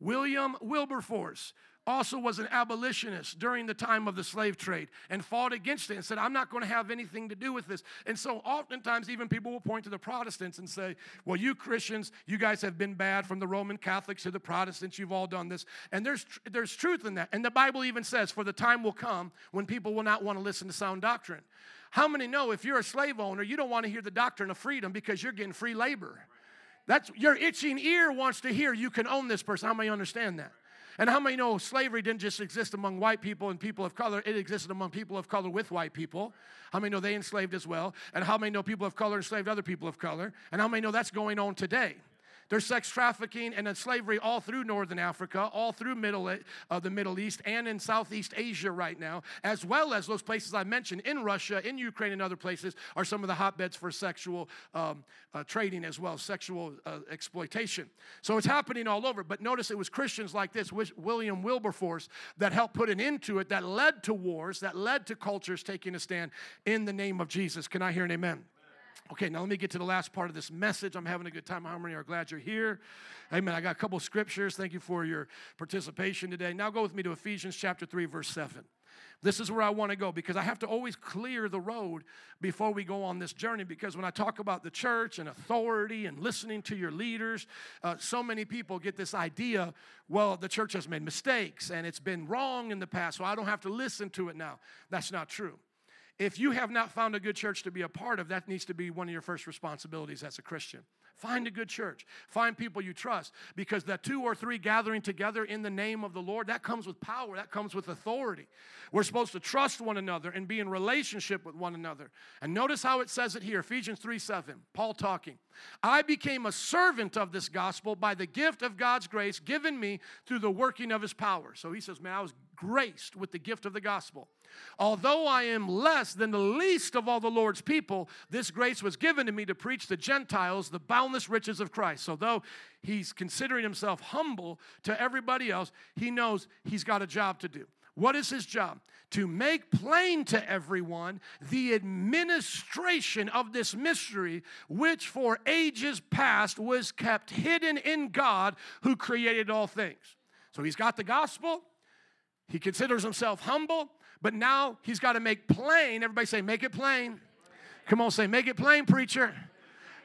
William Wilberforce also was an abolitionist during the time of the slave trade and fought against it and said, I'm not going to have anything to do with this. And so, oftentimes, even people will point to the Protestants and say, Well, you Christians, you guys have been bad from the Roman Catholics to the Protestants, you've all done this. And there's, there's truth in that. And the Bible even says, For the time will come when people will not want to listen to sound doctrine. How many know if you're a slave owner, you don't want to hear the doctrine of freedom because you're getting free labor? That's your itching ear wants to hear you can own this person. How many understand that? And how many know slavery didn't just exist among white people and people of color, it existed among people of color with white people. How many know they enslaved as well? And how many know people of color enslaved other people of color? And how many know that's going on today? There's sex trafficking and slavery all through northern Africa, all through middle, uh, the Middle East, and in Southeast Asia right now, as well as those places I mentioned in Russia, in Ukraine, and other places are some of the hotbeds for sexual um, uh, trading as well, sexual uh, exploitation. So it's happening all over. But notice it was Christians like this, William Wilberforce, that helped put an end to it, that led to wars, that led to cultures taking a stand in the name of Jesus. Can I hear an amen? Okay, now let me get to the last part of this message. I'm having a good time. How many are glad you're here? Amen. I got a couple scriptures. Thank you for your participation today. Now go with me to Ephesians chapter 3, verse 7. This is where I want to go because I have to always clear the road before we go on this journey. Because when I talk about the church and authority and listening to your leaders, uh, so many people get this idea well, the church has made mistakes and it's been wrong in the past, so I don't have to listen to it now. That's not true. If you have not found a good church to be a part of, that needs to be one of your first responsibilities as a Christian. Find a good church. Find people you trust because that two or three gathering together in the name of the Lord, that comes with power, that comes with authority. We're supposed to trust one another and be in relationship with one another. And notice how it says it here Ephesians 3 7, Paul talking. I became a servant of this gospel by the gift of God's grace given me through the working of his power. So he says, Man, I was graced with the gift of the gospel. Although I am less than the least of all the Lord's people, this grace was given to me to preach to Gentiles the boundless riches of Christ. So, though he's considering himself humble to everybody else, he knows he's got a job to do. What is his job? To make plain to everyone the administration of this mystery, which for ages past was kept hidden in God who created all things. So he's got the gospel, he considers himself humble, but now he's got to make plain. Everybody say, make it plain. Come on, say, make it plain, preacher.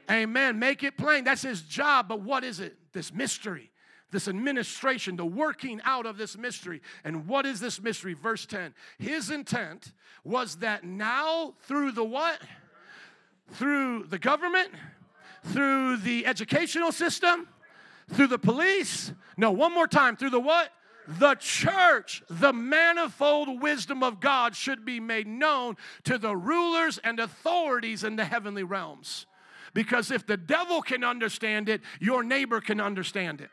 Amen. Make it plain. That's his job. But what is it? This mystery, this administration, the working out of this mystery. And what is this mystery? Verse 10. His intent was that now through the what? Through the government, through the educational system, through the police. No, one more time. Through the what? The church, the manifold wisdom of God should be made known to the rulers and authorities in the heavenly realms. Because if the devil can understand it, your neighbor can understand it.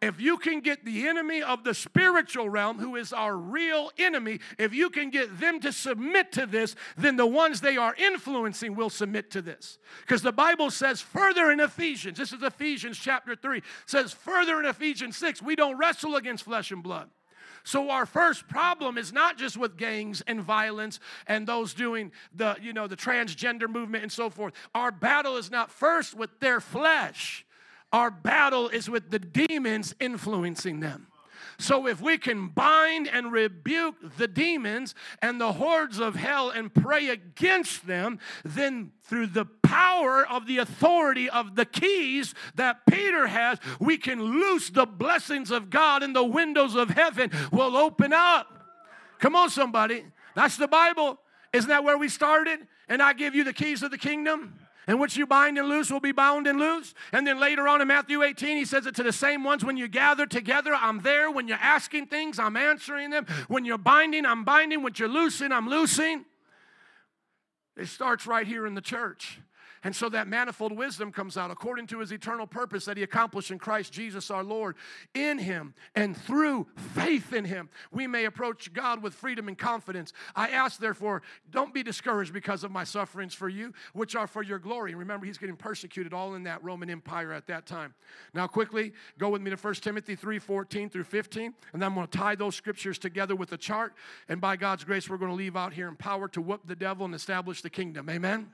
If you can get the enemy of the spiritual realm, who is our real enemy, if you can get them to submit to this, then the ones they are influencing will submit to this. Because the Bible says further in Ephesians, this is Ephesians chapter 3, says further in Ephesians 6, we don't wrestle against flesh and blood. So our first problem is not just with gangs and violence and those doing the you know the transgender movement and so forth. Our battle is not first with their flesh. Our battle is with the demons influencing them. So, if we can bind and rebuke the demons and the hordes of hell and pray against them, then through the power of the authority of the keys that Peter has, we can loose the blessings of God and the windows of heaven will open up. Come on, somebody. That's the Bible. Isn't that where we started? And I give you the keys of the kingdom. And what you bind and loose will be bound and loose. And then later on in Matthew 18, he says it to the same ones when you gather together, I'm there. When you're asking things, I'm answering them. When you're binding, I'm binding. When you're loosing, I'm loosing. It starts right here in the church. And so that manifold wisdom comes out according to his eternal purpose that he accomplished in Christ Jesus our Lord. In him and through faith in him, we may approach God with freedom and confidence. I ask, therefore, don't be discouraged because of my sufferings for you, which are for your glory. And remember, he's getting persecuted all in that Roman Empire at that time. Now, quickly, go with me to 1 Timothy 3 14 through 15. And I'm going to tie those scriptures together with a chart. And by God's grace, we're going to leave out here in power to whoop the devil and establish the kingdom. Amen.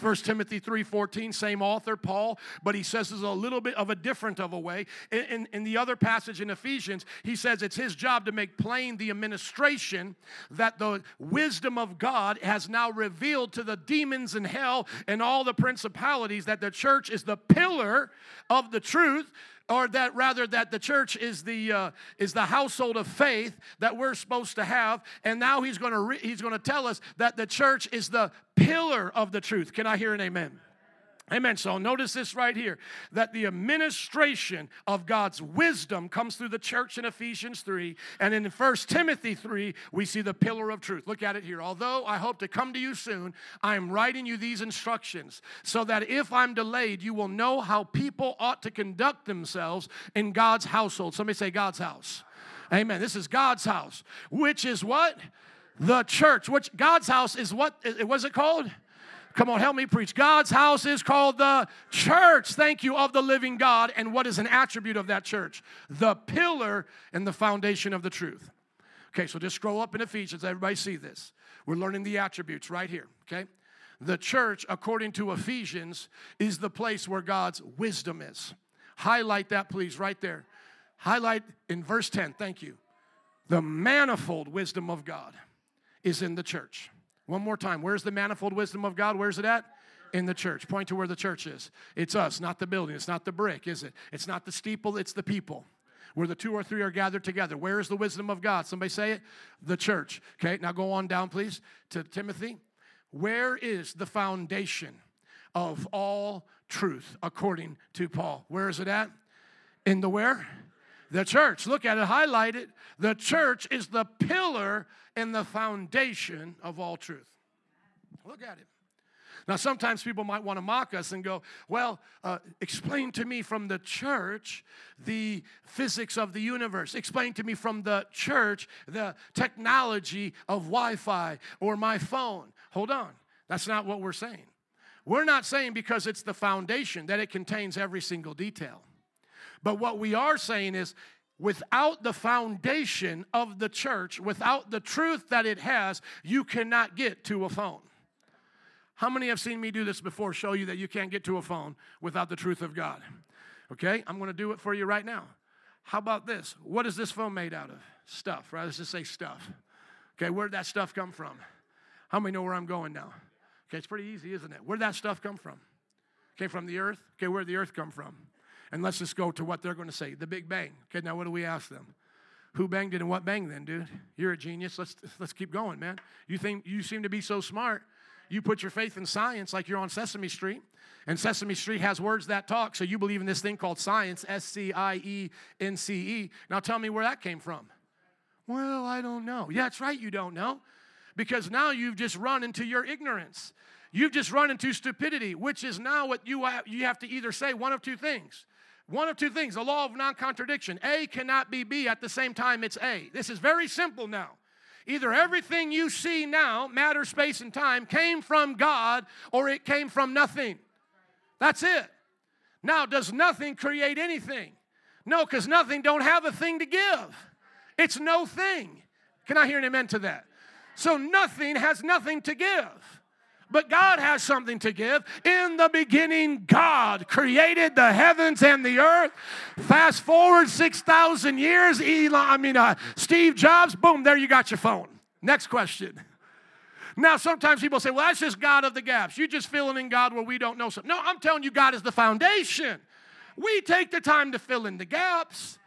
1 Timothy 3.14, same author, Paul, but he says it's a little bit of a different of a way. In, in, in, the other passage in Ephesians, he says it's his job to make plain the administration that the wisdom of God has now revealed to the demons in hell and all the principalities that the church is the pillar of the truth or that rather that the church is the uh, is the household of faith that we're supposed to have. And now he's going to re- he's going to tell us that the church is the pillar of the truth. Can i hear an amen Amen. So notice this right here that the administration of God's wisdom comes through the church in Ephesians 3. And in 1 Timothy 3, we see the pillar of truth. Look at it here. Although I hope to come to you soon, I am writing you these instructions so that if I'm delayed, you will know how people ought to conduct themselves in God's household. Somebody say, God's house. Amen. This is God's house, which is what? The church. Which God's house is what? Was it called? Come on, help me preach. God's house is called the church. Thank you, of the living God. And what is an attribute of that church? The pillar and the foundation of the truth. Okay, so just scroll up in Ephesians. Everybody see this. We're learning the attributes right here, okay? the church, according to Ephesians, is the place where God's wisdom is. Highlight that, please, right there. Highlight in verse 10, thank you. The manifold wisdom of God is in the church. One more time. Where's the manifold wisdom of God? Where's it at? In the church. Point to where the church is. It's us, not the building. It's not the brick, is it? It's not the steeple, it's the people. Where the two or three are gathered together. Where is the wisdom of God? Somebody say it? The church. Okay, now go on down, please, to Timothy. Where is the foundation of all truth according to Paul? Where is it at? In the where? The church. Look at it, highlight it. The church is the pillar and the foundation of all truth. Look at it. Now, sometimes people might want to mock us and go, Well, uh, explain to me from the church the physics of the universe. Explain to me from the church the technology of Wi Fi or my phone. Hold on. That's not what we're saying. We're not saying because it's the foundation that it contains every single detail. But what we are saying is without the foundation of the church, without the truth that it has, you cannot get to a phone. How many have seen me do this before? Show you that you can't get to a phone without the truth of God. Okay, I'm to do it for you right now. How about this? What is this phone made out of? Stuff, right? Let's just say stuff. Okay, where'd that stuff come from? How many know where I'm going now? Okay, it's pretty easy, isn't it? Where'd that stuff come from? Came from the earth? Okay, where'd the earth come from? And let's just go to what they're going to say the Big Bang. Okay, now what do we ask them? Who banged it and what banged then, dude? You're a genius. Let's, let's keep going, man. You think you seem to be so smart. You put your faith in science like you're on Sesame Street. And Sesame Street has words that talk, so you believe in this thing called science, S C I E N C E. Now tell me where that came from. Well, I don't know. Yeah, that's right, you don't know. Because now you've just run into your ignorance. You've just run into stupidity, which is now what you you have to either say one of two things. One of two things the law of non contradiction. A cannot be B at the same time it's A. This is very simple now. Either everything you see now, matter, space, and time, came from God or it came from nothing. That's it. Now, does nothing create anything? No, because nothing don't have a thing to give. It's no thing. Can I hear an amen to that? So nothing has nothing to give. But God has something to give. In the beginning, God created the heavens and the earth. Fast forward 6,000 years, Elon, I mean, uh, Steve Jobs, boom, there you got your phone. Next question. Now, sometimes people say, well, that's just God of the gaps. You're just filling in God where we don't know something. No, I'm telling you, God is the foundation. We take the time to fill in the gaps.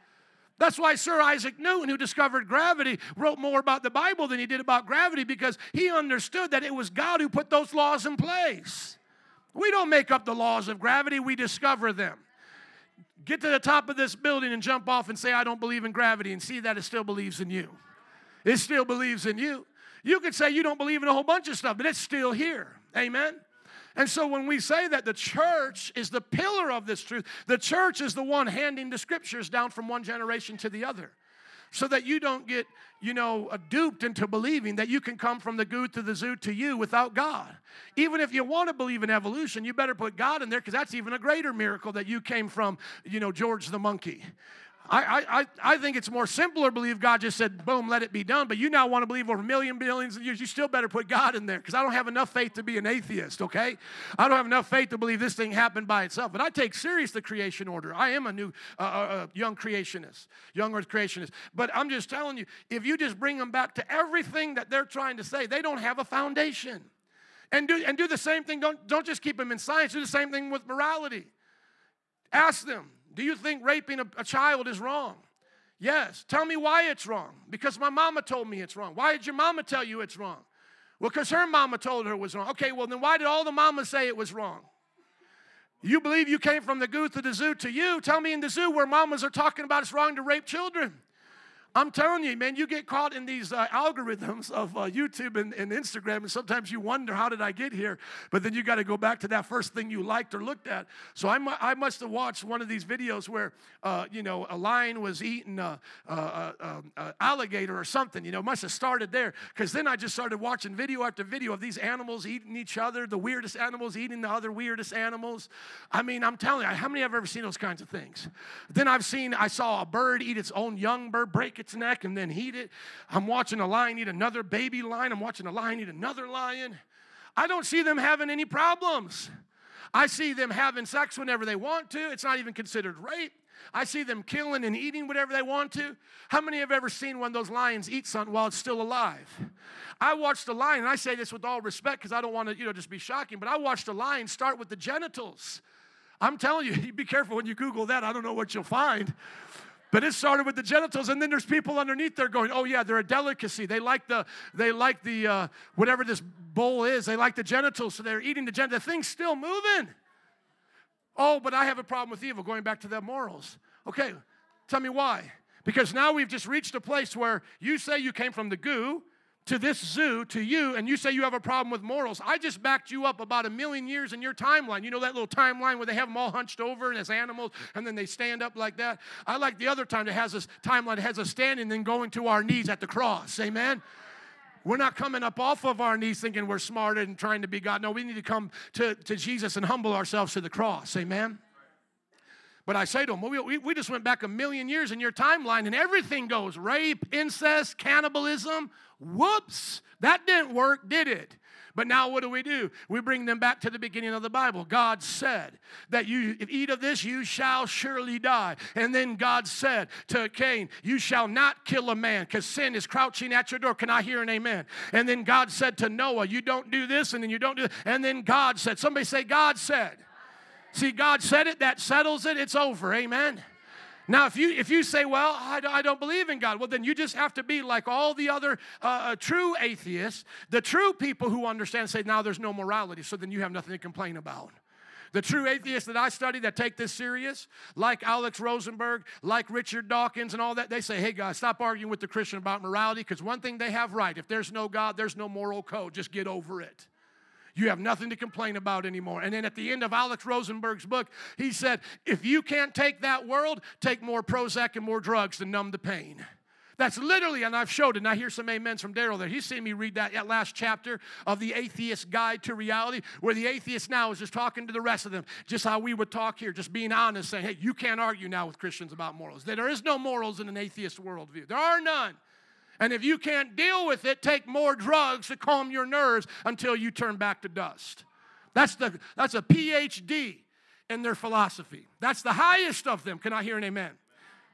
That's why Sir Isaac Newton, who discovered gravity, wrote more about the Bible than he did about gravity because he understood that it was God who put those laws in place. We don't make up the laws of gravity, we discover them. Get to the top of this building and jump off and say, I don't believe in gravity, and see that it still believes in you. It still believes in you. You could say you don't believe in a whole bunch of stuff, but it's still here. Amen? And so when we say that the church is the pillar of this truth, the church is the one handing the scriptures down from one generation to the other. So that you don't get, you know, uh, duped into believing that you can come from the good to the zoo to you without God. Even if you want to believe in evolution, you better put God in there because that's even a greater miracle that you came from, you know, George the monkey. I, I, I think it's more simpler to believe God just said, boom, let it be done. But you now want to believe over a million, billions of years. You still better put God in there because I don't have enough faith to be an atheist, okay? I don't have enough faith to believe this thing happened by itself. But I take serious the creation order. I am a new, uh, uh, uh young creationist, young earth creationist. But I'm just telling you, if you just bring them back to everything that they're trying to say, they don't have a foundation. And do, and do the same thing. Don't, don't just keep them in science. Do the same thing with morality. Ask them, do you think raping a, a child is wrong? Yes. Tell me why it's wrong. Because my mama told me it's wrong. Why did your mama tell you it's wrong? Well, because her mama told her it was wrong. Okay, well, then why did all the mamas say it was wrong? You believe you came from the goo to the zoo to you? Tell me in the zoo where mamas are talking about it's wrong to rape children. I'm telling you, man, you get caught in these uh, algorithms of uh, YouTube and, and, Instagram, and sometimes you wonder, how did I get here? But then you got to go back to that first thing you liked or looked at. So I, mu- I must have watched one of these videos where, uh, you know, a lion was eating a, um, alligator or something. You know, must have started there because then I just started watching video after video of these animals eating each other, the weirdest animals eating the other weirdest animals. I mean, I'm telling you, how many have ever seen those kinds of things? Then I've seen, I saw a bird eat its own young bird, break its neck and then eat it. I'm watching a lion eat another baby lion. I'm watching a lion eat another lion. I don't see them having any problems. I see them having sex whenever they want to. It's not even considered rape. I see them killing and eating whatever they want to. How many have ever seen one of those lions eat something while it's still alive? I watched a lion, and I say this with all respect because I don't want to, you know, just be shocking, but I watched a lion start with the genitals. I'm telling you, be careful when you Google that. I don't know what you'll find. But it started with the genitals, and then there's people underneath there going, "Oh yeah, they're a delicacy. They like the they like the uh, whatever this bowl is. They like the genitals, so they're eating the genitals. The thing's still moving. Oh, but I have a problem with evil. Going back to the morals. Okay, tell me why. Because now we've just reached a place where you say you came from the goo, to this zoo, to you, and you say you have a problem with morals. I just backed you up about a million years in your timeline. You know that little timeline where they have them all hunched over and as animals, and then they stand up like that? I like the other time that has this timeline that has us standing and then going to our knees at the cross. Amen? We're not coming up off of our knees thinking we're smarter and trying to be God. No, we need to come to, to Jesus and humble ourselves to the cross. Amen? But I say to them, we, we just went back a million years in your timeline and everything goes rape, incest, cannibalism. Whoops, that didn't work, did it? But now what do we do? We bring them back to the beginning of the Bible. God said that you if eat of this you shall surely die. And then God said to Cain, you shall not kill a man cuz sin is crouching at your door. Can I hear an amen? And then God said to Noah, you don't do this and then you don't do and then God said, somebody say God said. See, God said it, that settles it, it's over. Amen. Now, if you if you say, "Well, I, I don't believe in God," well, then you just have to be like all the other uh, uh, true atheists, the true people who understand. Say, "Now there's no morality," so then you have nothing to complain about. The true atheists that I study that take this serious, like Alex Rosenberg, like Richard Dawkins, and all that, they say, "Hey guys, stop arguing with the Christian about morality," because one thing they have right: if there's no God, there's no moral code. Just get over it. You have nothing to complain about anymore. And then at the end of Alex Rosenberg's book, he said, if you can't take that world, take more Prozac and more drugs to numb the pain. That's literally, and I've showed it, and I hear some amens from Daryl there. He's seen me read that last chapter of The Atheist Guide to Reality, where the atheist now is just talking to the rest of them, just how we would talk here, just being honest, saying, hey, you can't argue now with Christians about morals. There is no morals in an atheist worldview. There are none. And if you can't deal with it, take more drugs to calm your nerves until you turn back to dust. That's, the, that's a PhD in their philosophy. That's the highest of them. Can I hear an amen?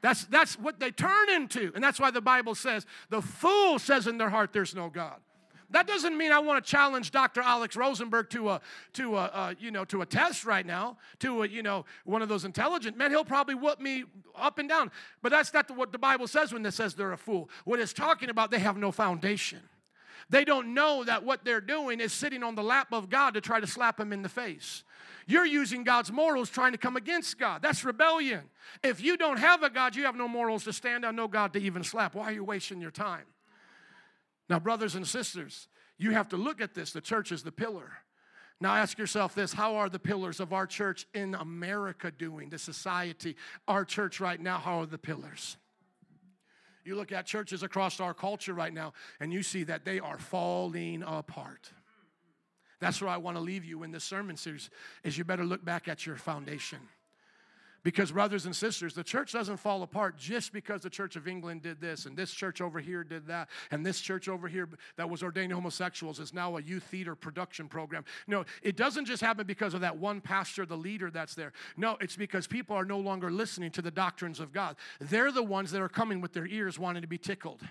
That's, that's what they turn into. And that's why the Bible says, the fool says in their heart, there's no God. That doesn't mean I want to challenge Dr. Alex Rosenberg to a to a, a you know to a test right now, to a, you know one of those intelligent men. He'll probably whoop me up and down. But that's not what the Bible says when it says they're a fool. What it's talking about, they have no foundation. They don't know that what they're doing is sitting on the lap of God to try to slap him in the face. You're using God's morals trying to come against God. That's rebellion. If you don't have a God, you have no morals to stand on, no God to even slap. Why are you wasting your time? Now, brothers and sisters, you have to look at this. The church is the pillar. Now, ask yourself this how are the pillars of our church in America doing, the society, our church right now? How are the pillars? You look at churches across our culture right now, and you see that they are falling apart. That's where I want to leave you in this sermon series is you better look back at your foundation. Because, brothers and sisters, the church doesn't fall apart just because the Church of England did this, and this church over here did that, and this church over here that was ordained homosexuals is now a youth theater production program. No, it doesn't just happen because of that one pastor, the leader that's there. No, it's because people are no longer listening to the doctrines of God. They're the ones that are coming with their ears wanting to be tickled.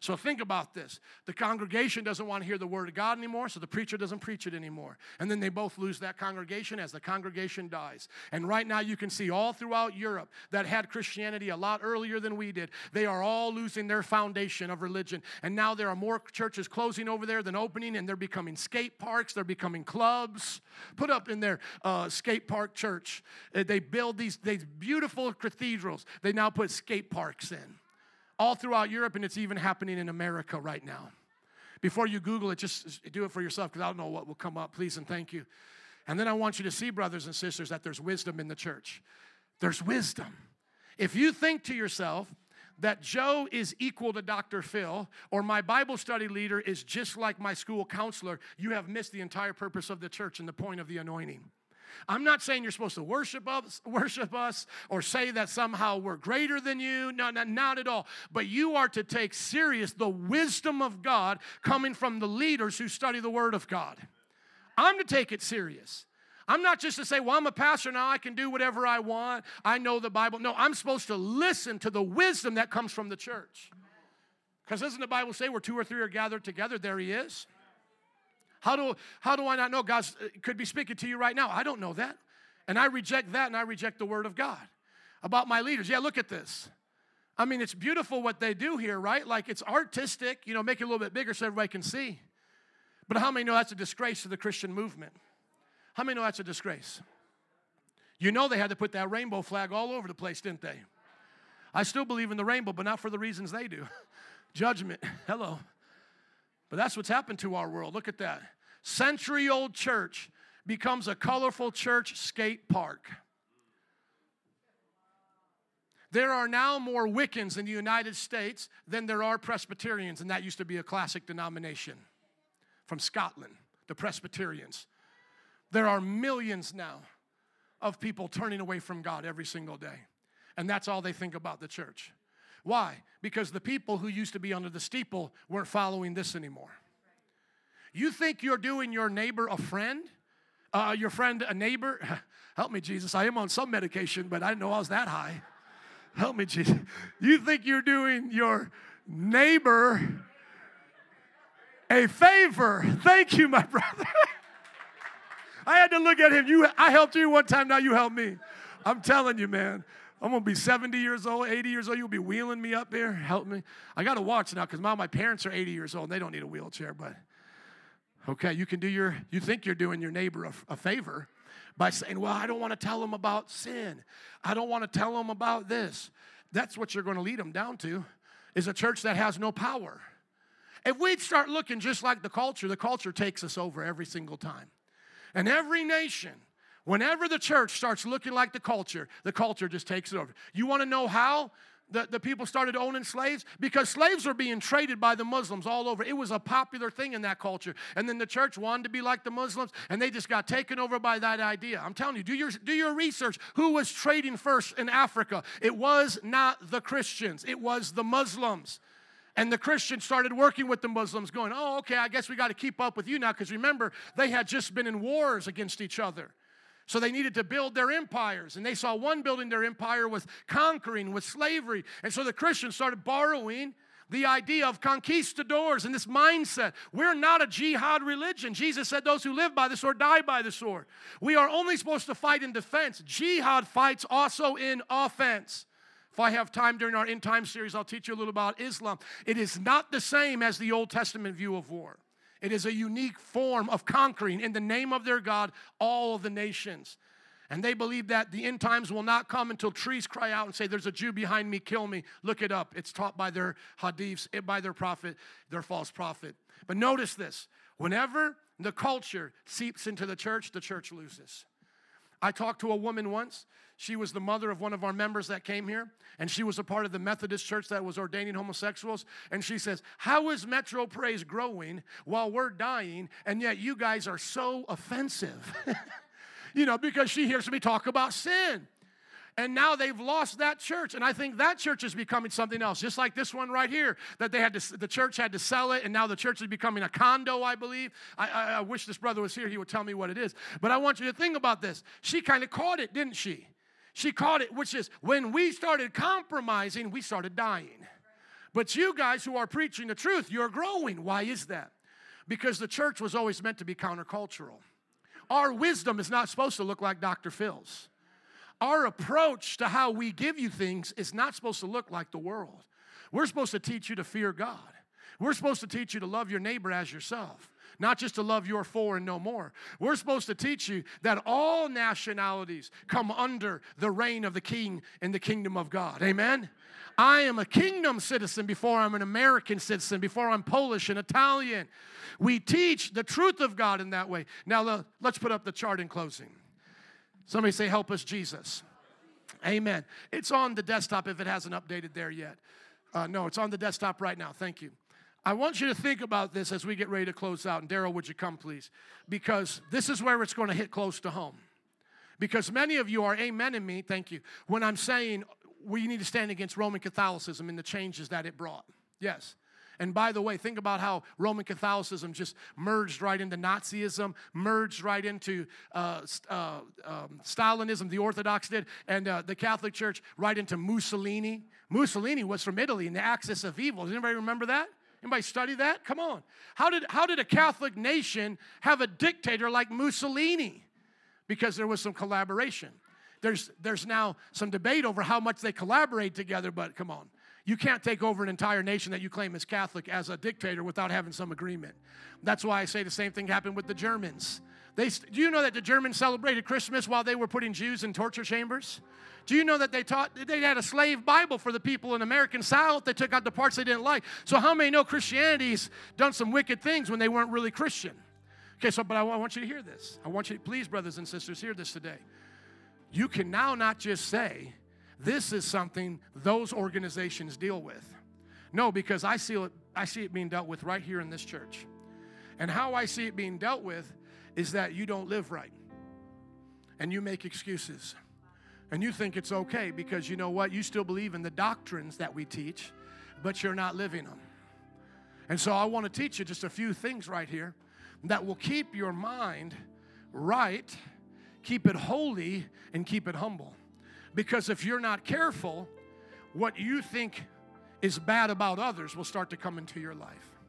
So think about this. The congregation doesn't want to hear the word of God anymore, so the preacher doesn't preach it anymore. And then they both lose that congregation as the congregation dies. And right now you can see all throughout Europe that had Christianity a lot earlier than we did, they are all losing their foundation of religion. And now there are more churches closing over there than opening, and they're becoming skate parks, they're becoming clubs. Put up in their uh, skate park church. Uh, they build these, these beautiful cathedrals. They now put skate parks in all throughout Europe, and it's even happening in America right now. Before you Google it, just do it for yourself because I don't know what will come up. Please and thank you. And then I want you to see, brothers and sisters, that there's wisdom in the church. There's wisdom. If you think to yourself, that Joe is equal to Dr. Phil, or my Bible study leader is just like my school counselor, you have missed the entire purpose of the church and the point of the anointing. I'm not saying you're supposed to worship us, worship us or say that somehow we're greater than you. No, no, not at all. But you are to take serious the wisdom of God coming from the leaders who study the Word of God. I'm to take it serious. I'm not just to say, well, I'm a pastor now, I can do whatever I want. I know the Bible. No, I'm supposed to listen to the wisdom that comes from the church. Because doesn't the Bible say where two or three are gathered together, there he is? How do, how do I not know? God uh, could be speaking to you right now. I don't know that. And I reject that and I reject the word of God. About my leaders, yeah, look at this. I mean, it's beautiful what they do here, right? Like it's artistic, you know, make it a little bit bigger so everybody can see. But how many know that's a disgrace to the Christian movement? How many know that's a disgrace? You know they had to put that rainbow flag all over the place, didn't they? I still believe in the rainbow, but not for the reasons they do. Judgment, hello. But that's what's happened to our world. Look at that. Century old church becomes a colorful church skate park. There are now more Wiccans in the United States than there are Presbyterians, and that used to be a classic denomination from Scotland, the Presbyterians. There are millions now of people turning away from God every single day. And that's all they think about the church. Why? Because the people who used to be under the steeple weren't following this anymore. You think you're doing your neighbor a friend? Uh, your friend a neighbor? Help me, Jesus. I am on some medication, but I didn't know I was that high. Help me, Jesus. You think you're doing your neighbor a favor. Thank you, my brother. I had to look at him. You, I helped you one time, now you help me. I'm telling you, man. I'm gonna be 70 years old, 80 years old. You'll be wheeling me up here. Help me. I gotta watch now because my parents are 80 years old and they don't need a wheelchair, but okay, you can do your, you think you're doing your neighbor a, a favor by saying, Well, I don't wanna tell them about sin. I don't wanna tell them about this. That's what you're gonna lead them down to, is a church that has no power. If we'd start looking just like the culture, the culture takes us over every single time. And every nation, whenever the church starts looking like the culture, the culture just takes it over. You want to know how? The, the people started owning slaves because slaves were being traded by the Muslims all over. It was a popular thing in that culture. And then the church wanted to be like the Muslims, and they just got taken over by that idea. I'm telling you, do your, do your research. Who was trading first in Africa? It was not the Christians, it was the Muslims. And the Christians started working with the Muslims, going, Oh, okay, I guess we got to keep up with you now. Because remember, they had just been in wars against each other. So they needed to build their empires. And they saw one building their empire was conquering, with slavery. And so the Christians started borrowing the idea of conquistadors and this mindset. We're not a jihad religion. Jesus said, Those who live by the sword die by the sword. We are only supposed to fight in defense. Jihad fights also in offense. If I have time during our end time series, I'll teach you a little about Islam. It is not the same as the Old Testament view of war. It is a unique form of conquering in the name of their God all the nations. And they believe that the end times will not come until trees cry out and say, There's a Jew behind me, kill me. Look it up. It's taught by their hadiths, by their prophet, their false prophet. But notice this whenever the culture seeps into the church, the church loses. I talked to a woman once. She was the mother of one of our members that came here, and she was a part of the Methodist church that was ordaining homosexuals. And she says, How is Metro Praise growing while we're dying, and yet you guys are so offensive? you know, because she hears me talk about sin. And now they've lost that church. And I think that church is becoming something else, just like this one right here, that they had to, the church had to sell it, and now the church is becoming a condo, I believe. I, I, I wish this brother was here, he would tell me what it is. But I want you to think about this. She kind of caught it, didn't she? She caught it, which is when we started compromising, we started dying. But you guys who are preaching the truth, you're growing. Why is that? Because the church was always meant to be countercultural. Our wisdom is not supposed to look like Dr. Phil's. Our approach to how we give you things is not supposed to look like the world. We're supposed to teach you to fear God. We're supposed to teach you to love your neighbor as yourself not just to love your four and no more. We're supposed to teach you that all nationalities come under the reign of the king in the kingdom of God. Amen? I am a kingdom citizen before I'm an American citizen, before I'm Polish and Italian. We teach the truth of God in that way. Now, let's put up the chart in closing. Somebody say, Help us, Jesus. Amen. It's on the desktop if it hasn't updated there yet. Uh, no, it's on the desktop right now. Thank you. I want you to think about this as we get ready to close out. And Daryl, would you come, please? Because this is where it's going to hit close to home. Because many of you are amen in me, thank you, when I'm saying we need to stand against Roman Catholicism and the changes that it brought. Yes. And by the way, think about how Roman Catholicism just merged right into Nazism, merged right into uh, uh, um, Stalinism, the Orthodox did, and uh, the Catholic Church right into Mussolini. Mussolini was from Italy and the axis of evil. Does anybody remember that? Anybody study that? Come on. How did, how did a Catholic nation have a dictator like Mussolini? Because there was some collaboration. There's, there's now some debate over how much they collaborate together, but come on. You can't take over an entire nation that you claim is Catholic as a dictator without having some agreement. That's why I say the same thing happened with the Germans. They, do you know that the Germans celebrated Christmas while they were putting Jews in torture chambers? Do you know that they taught they had a slave Bible for the people in American South? They took out the parts they didn't like. So how many know Christianity's done some wicked things when they weren't really Christian? Okay, so but I want you to hear this. I want you to please, brothers and sisters, hear this today. You can now not just say this is something those organizations deal with. No, because I see it, I see it being dealt with right here in this church. And how I see it being dealt with is that you don't live right. And you make excuses. And you think it's okay because you know what? You still believe in the doctrines that we teach, but you're not living them. And so I want to teach you just a few things right here that will keep your mind right, keep it holy, and keep it humble. Because if you're not careful, what you think is bad about others will start to come into your life.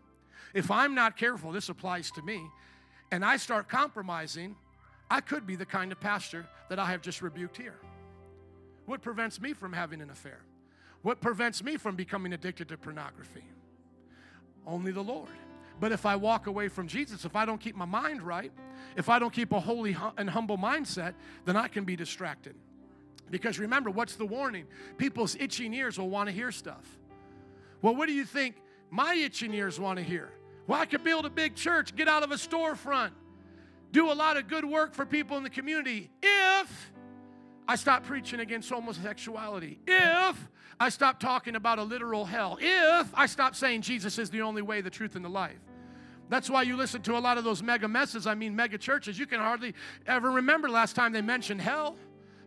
If I'm not careful, this applies to me, and I start compromising, I could be the kind of pastor that I have just rebuked here. What prevents me from having an affair? What prevents me from becoming addicted to pornography? Only the Lord. But if I walk away from Jesus, if I don't keep my mind right, if I don't keep a holy and humble mindset, then I can be distracted. Because remember, what's the warning? People's itching ears will want to hear stuff. Well, what do you think my itching ears want to hear? Well, I could build a big church, get out of a storefront, do a lot of good work for people in the community if I stop preaching against homosexuality, if I stop talking about a literal hell, if I stop saying Jesus is the only way, the truth, and the life. That's why you listen to a lot of those mega messes, I mean, mega churches. You can hardly ever remember last time they mentioned hell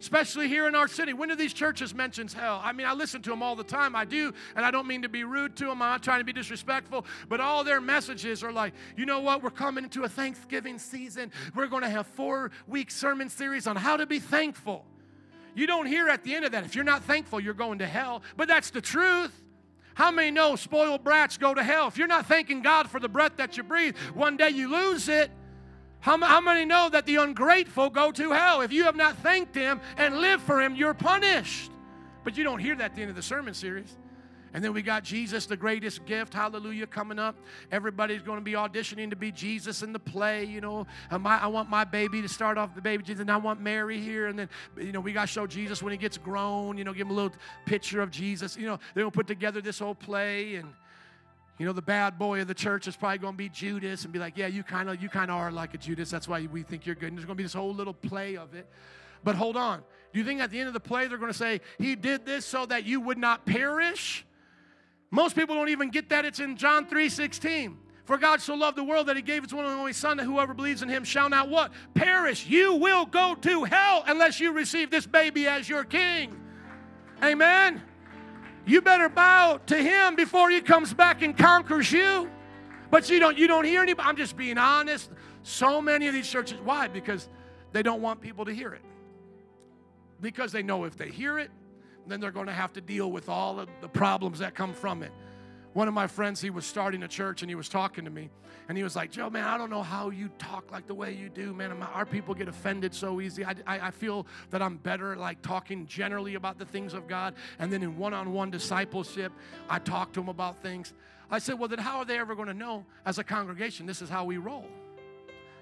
especially here in our city. When do these churches mention hell? I mean, I listen to them all the time. I do, and I don't mean to be rude to them. I'm not trying to be disrespectful, but all their messages are like, you know what? We're coming into a Thanksgiving season. We're going to have four week sermon series on how to be thankful. You don't hear at the end of that, if you're not thankful, you're going to hell. But that's the truth. How many know spoiled brats go to hell? If you're not thanking God for the breath that you breathe, one day you lose it. How, how many know that the ungrateful go to hell? If you have not thanked Him and lived for Him, you're punished. But you don't hear that at the end of the sermon series. And then we got Jesus, the greatest gift, hallelujah, coming up. Everybody's going to be auditioning to be Jesus in the play, you know. Um, I want my baby to start off the baby Jesus, and I want Mary here. And then, you know, we got to show Jesus when he gets grown, you know, give him a little picture of Jesus. You know, they're going to put together this whole play. And, you know, the bad boy of the church is probably going to be Judas and be like, yeah, you kind of you kind of are like a Judas. That's why we think you're good. And there's going to be this whole little play of it. But hold on. Do you think at the end of the play they're going to say, he did this so that you would not perish? Most people don't even get that. It's in John 3 16. For God so loved the world that he gave his one and only Son, that whoever believes in him shall not what? Perish. You will go to hell unless you receive this baby as your king. Amen. You better bow to him before he comes back and conquers you. But you don't you don't hear anybody. I'm just being honest. So many of these churches, why? Because they don't want people to hear it. Because they know if they hear it, then they're going to have to deal with all of the problems that come from it. One of my friends, he was starting a church and he was talking to me. And he was like, Joe, man, I don't know how you talk like the way you do, man. Our people get offended so easy. I, I, I feel that I'm better like talking generally about the things of God. And then in one on one discipleship, I talk to them about things. I said, well, then how are they ever going to know as a congregation this is how we roll?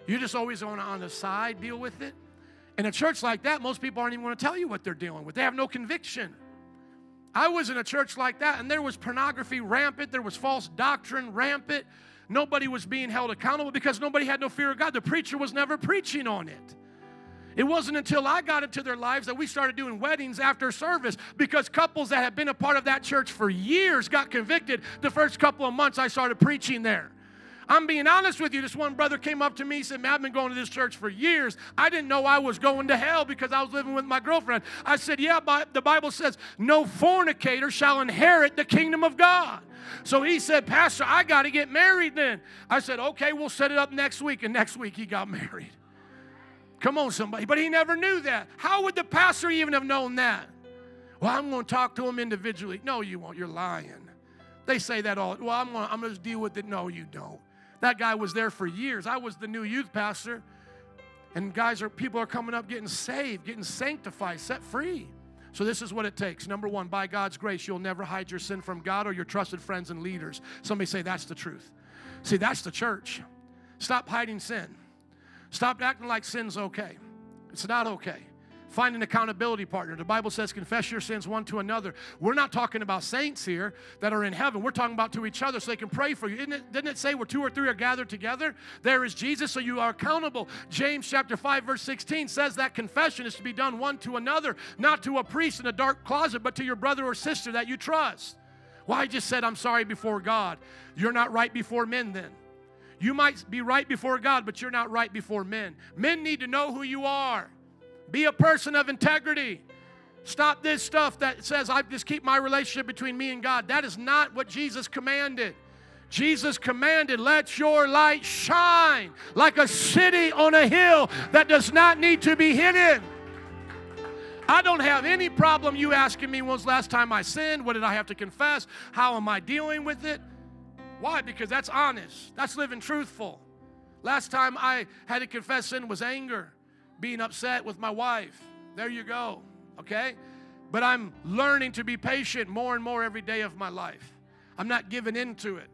You're just always to on the side deal with it. In a church like that, most people aren't even going to tell you what they're dealing with. They have no conviction. I was in a church like that, and there was pornography rampant, there was false doctrine rampant. Nobody was being held accountable because nobody had no fear of God. The preacher was never preaching on it. It wasn't until I got into their lives that we started doing weddings after service because couples that had been a part of that church for years got convicted. The first couple of months I started preaching there. I'm being honest with you. This one brother came up to me and said, Man, I've been going to this church for years. I didn't know I was going to hell because I was living with my girlfriend. I said, Yeah, but the Bible says, No fornicator shall inherit the kingdom of God. So he said, Pastor, I got to get married then. I said, Okay, we'll set it up next week. And next week he got married. Come on, somebody. But he never knew that. How would the pastor even have known that? Well, I'm going to talk to him individually. No, you won't. You're lying. They say that all. Well, I'm going to, I'm going to deal with it. No, you don't. That guy was there for years. I was the new youth pastor. And guys are people are coming up getting saved, getting sanctified, set free. So this is what it takes. Number 1, by God's grace, you'll never hide your sin from God or your trusted friends and leaders. Somebody say that's the truth. See, that's the church. Stop hiding sin. Stop acting like sin's okay. It's not okay. Find an accountability partner. The Bible says, confess your sins one to another. We're not talking about saints here that are in heaven. We're talking about to each other so they can pray for you. Isn't it, didn't it say where two or three are gathered together? There is Jesus, so you are accountable. James chapter 5, verse 16 says that confession is to be done one to another, not to a priest in a dark closet, but to your brother or sister that you trust. Well, I just said, I'm sorry before God. You're not right before men then. You might be right before God, but you're not right before men. Men need to know who you are. Be a person of integrity. Stop this stuff that says, I just keep my relationship between me and God. That is not what Jesus commanded. Jesus commanded, let your light shine like a city on a hill that does not need to be hidden. I don't have any problem you asking me when's last time I sinned? What did I have to confess? How am I dealing with it? Why? Because that's honest. That's living truthful. Last time I had to confess sin was anger being upset with my wife. There you go, okay? But I'm learning to be patient more and more every day of my life. I'm not giving in to it.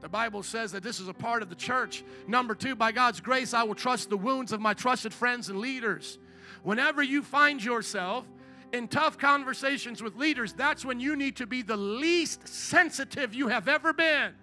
The Bible says that this is a part of the church. Number two, by God's grace, I will trust the wounds of my trusted friends and leaders. Whenever you find yourself in tough conversations with leaders, that's when you need to be the least sensitive you have ever been.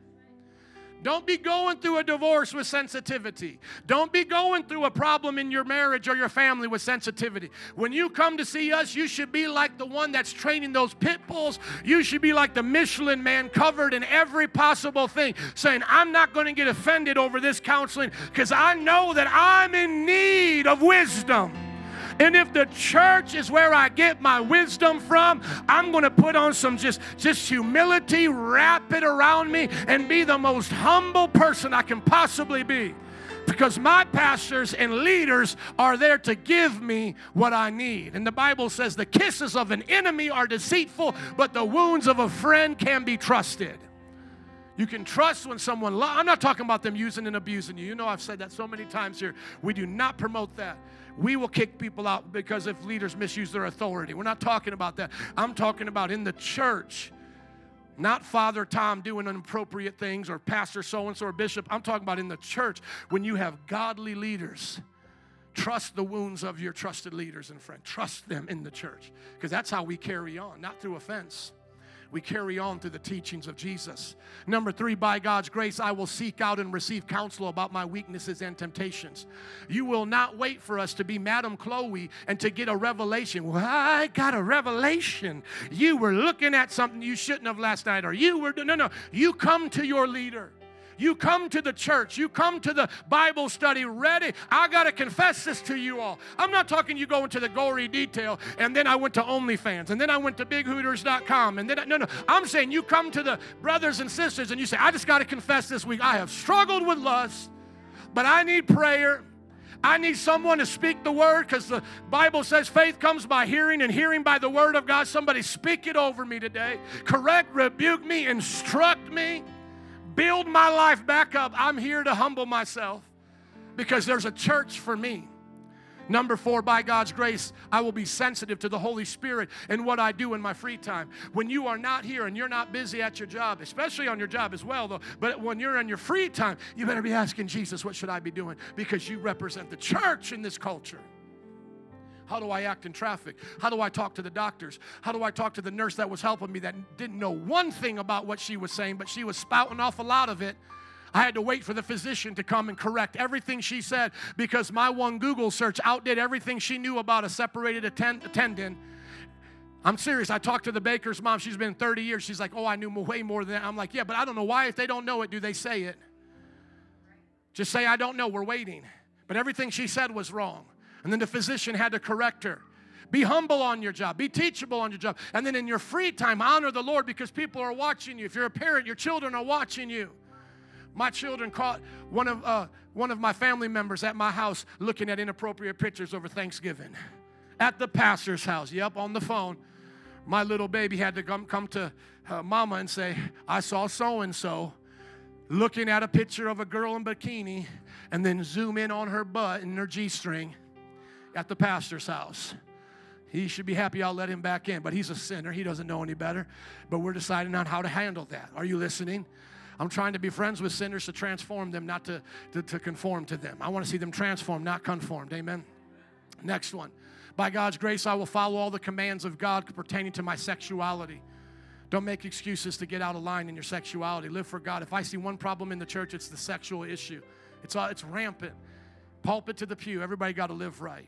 Don't be going through a divorce with sensitivity. Don't be going through a problem in your marriage or your family with sensitivity. When you come to see us, you should be like the one that's training those pit bulls. You should be like the Michelin man covered in every possible thing, saying, I'm not going to get offended over this counseling because I know that I'm in need of wisdom. And if the church is where I get my wisdom from, I'm going to put on some just, just humility, wrap it around me, and be the most humble person I can possibly be. Because my pastors and leaders are there to give me what I need. And the Bible says the kisses of an enemy are deceitful, but the wounds of a friend can be trusted. You can trust when someone, I'm not talking about them using and abusing you. You know, I've said that so many times here. We do not promote that we will kick people out because if leaders misuse their authority. We're not talking about that. I'm talking about in the church. Not Father Tom doing inappropriate things or Pastor so and so or Bishop. I'm talking about in the church when you have godly leaders. Trust the wounds of your trusted leaders and friends. Trust them in the church because that's how we carry on, not through offense we carry on through the teachings of Jesus. Number three, by God's grace, I will seek out and receive counsel about my weaknesses and temptations. You will not wait for us to be Madam Chloe and to get a revelation. Well, I got a revelation. You were looking at something you shouldn't have last night, or you were, no, no. You come to your leader. You come to the church, you come to the Bible study ready. I got to confess this to you all. I'm not talking you go into the gory detail and then I went to OnlyFans and then I went to bighooters.com and then, I, no, no. I'm saying you come to the brothers and sisters and you say, I just got to confess this week. I have struggled with lust, but I need prayer. I need someone to speak the word because the Bible says faith comes by hearing and hearing by the word of God. Somebody speak it over me today. Correct, rebuke me, instruct me build my life back up, I'm here to humble myself because there's a church for me. Number four, by God's grace, I will be sensitive to the Holy Spirit and what I do in my free time. When you are not here and you're not busy at your job, especially on your job as well, though, but when you're in your free time, you better be asking Jesus, what should I be doing? Because you represent the church in this culture. How do I act in traffic? How do I talk to the doctors? How do I talk to the nurse that was helping me that didn't know one thing about what she was saying, but she was spouting off a lot of it? I had to wait for the physician to come and correct everything she said because my one Google search outdid everything she knew about a separated tendon. I'm serious. I talked to the baker's mom. She's been 30 years. She's like, Oh, I knew way more than that. I'm like, Yeah, but I don't know why. If they don't know it, do they say it? Just say, I don't know, we're waiting. But everything she said was wrong. And then the physician had to correct her. Be humble on your job. Be teachable on your job. And then in your free time, honor the Lord because people are watching you. If you're a parent, your children are watching you. My children caught one of, uh, one of my family members at my house looking at inappropriate pictures over Thanksgiving. At the pastor's house, yep, on the phone. My little baby had to come, come to uh, mama and say, I saw so and so looking at a picture of a girl in bikini and then zoom in on her butt and her G string at the pastor's house. He should be happy I'll let him back in, but he's a sinner. He doesn't know any better. But we're deciding on how to handle that. Are you listening? I'm trying to be friends with sinners to transform them, not to, to, to conform to them. I want to see them transformed, not conformed. Amen. Next one. By God's grace, I will follow all the commands of God pertaining to my sexuality. Don't make excuses to get out of line in your sexuality. Live for God. If I see one problem in the church, it's the sexual issue. It's, all, it's rampant. Pulpit to the pew. Everybody got to live right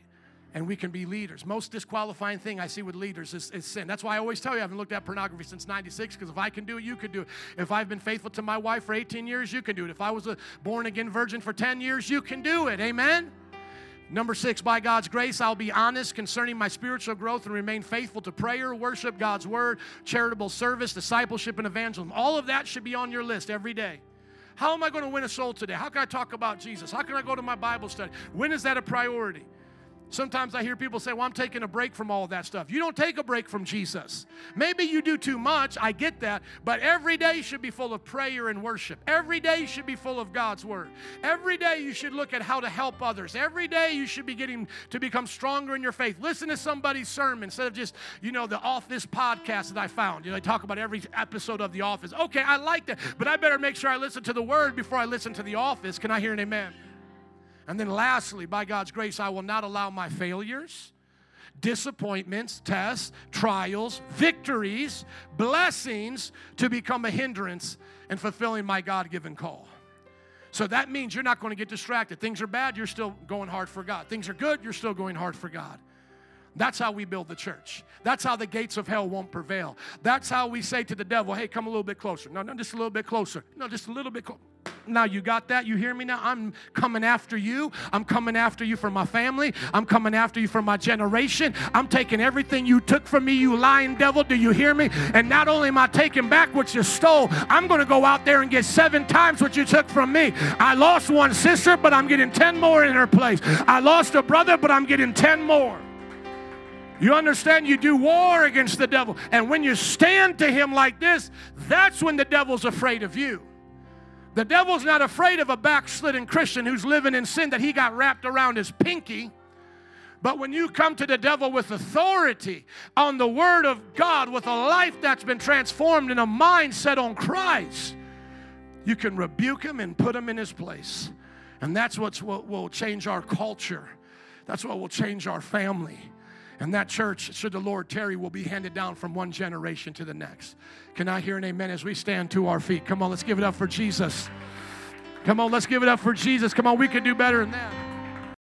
and we can be leaders. Most disqualifying thing I see with leaders is, is, sin. That's why I always tell you I haven't looked at pornography since 96 because if I can do it, you can do it. If I've been faithful to my wife for 18 years, you can do it. If I was a born again virgin for 10 years, you can do it. Amen? Number six, by God's grace, I'll be honest concerning my spiritual growth and remain faithful to prayer, worship, God's word, charitable service, discipleship, and evangelism. All of that should be on your list every day. How am I going to win a soul today? How can I talk about Jesus? How can I go to my Bible study? When is that a priority? Sometimes I hear people say, Well, I'm taking a break from all of that stuff. You don't take a break from Jesus. Maybe you do too much, I get that, but every day should be full of prayer and worship. Every day should be full of God's word. Every day you should look at how to help others. Every day you should be getting to become stronger in your faith. Listen to somebody's sermon instead of just, you know, the Office podcast that I found. You know, they talk about every episode of The Office. Okay, I like that, but I better make sure I listen to the word before I listen to The Office. Can I hear an amen? And then lastly, by God's grace, I will not allow my failures, disappointments, tests, trials, victories, blessings to become a hindrance in fulfilling my God given call. So that means you're not going to get distracted. Things are bad, you're still going hard for God. Things are good, you're still going hard for God. That's how we build the church. That's how the gates of hell won't prevail. That's how we say to the devil, hey, come a little bit closer. No, no, just a little bit closer. No, just a little bit closer. Now you got that? You hear me now? I'm coming after you. I'm coming after you for my family. I'm coming after you for my generation. I'm taking everything you took from me, you lying devil. Do you hear me? And not only am I taking back what you stole, I'm going to go out there and get seven times what you took from me. I lost one sister, but I'm getting 10 more in her place. I lost a brother, but I'm getting 10 more. You understand? You do war against the devil. And when you stand to him like this, that's when the devil's afraid of you. The devil's not afraid of a backslidden Christian who's living in sin that he got wrapped around his pinky. But when you come to the devil with authority on the word of God, with a life that's been transformed in a mindset on Christ, you can rebuke him and put him in his place. And that's what will change our culture. That's what will change our family. And that church, should the Lord tarry, will be handed down from one generation to the next. Can I hear an amen as we stand to our feet? Come on, let's give it up for Jesus. Come on, let's give it up for Jesus. Come on, we can do better than that.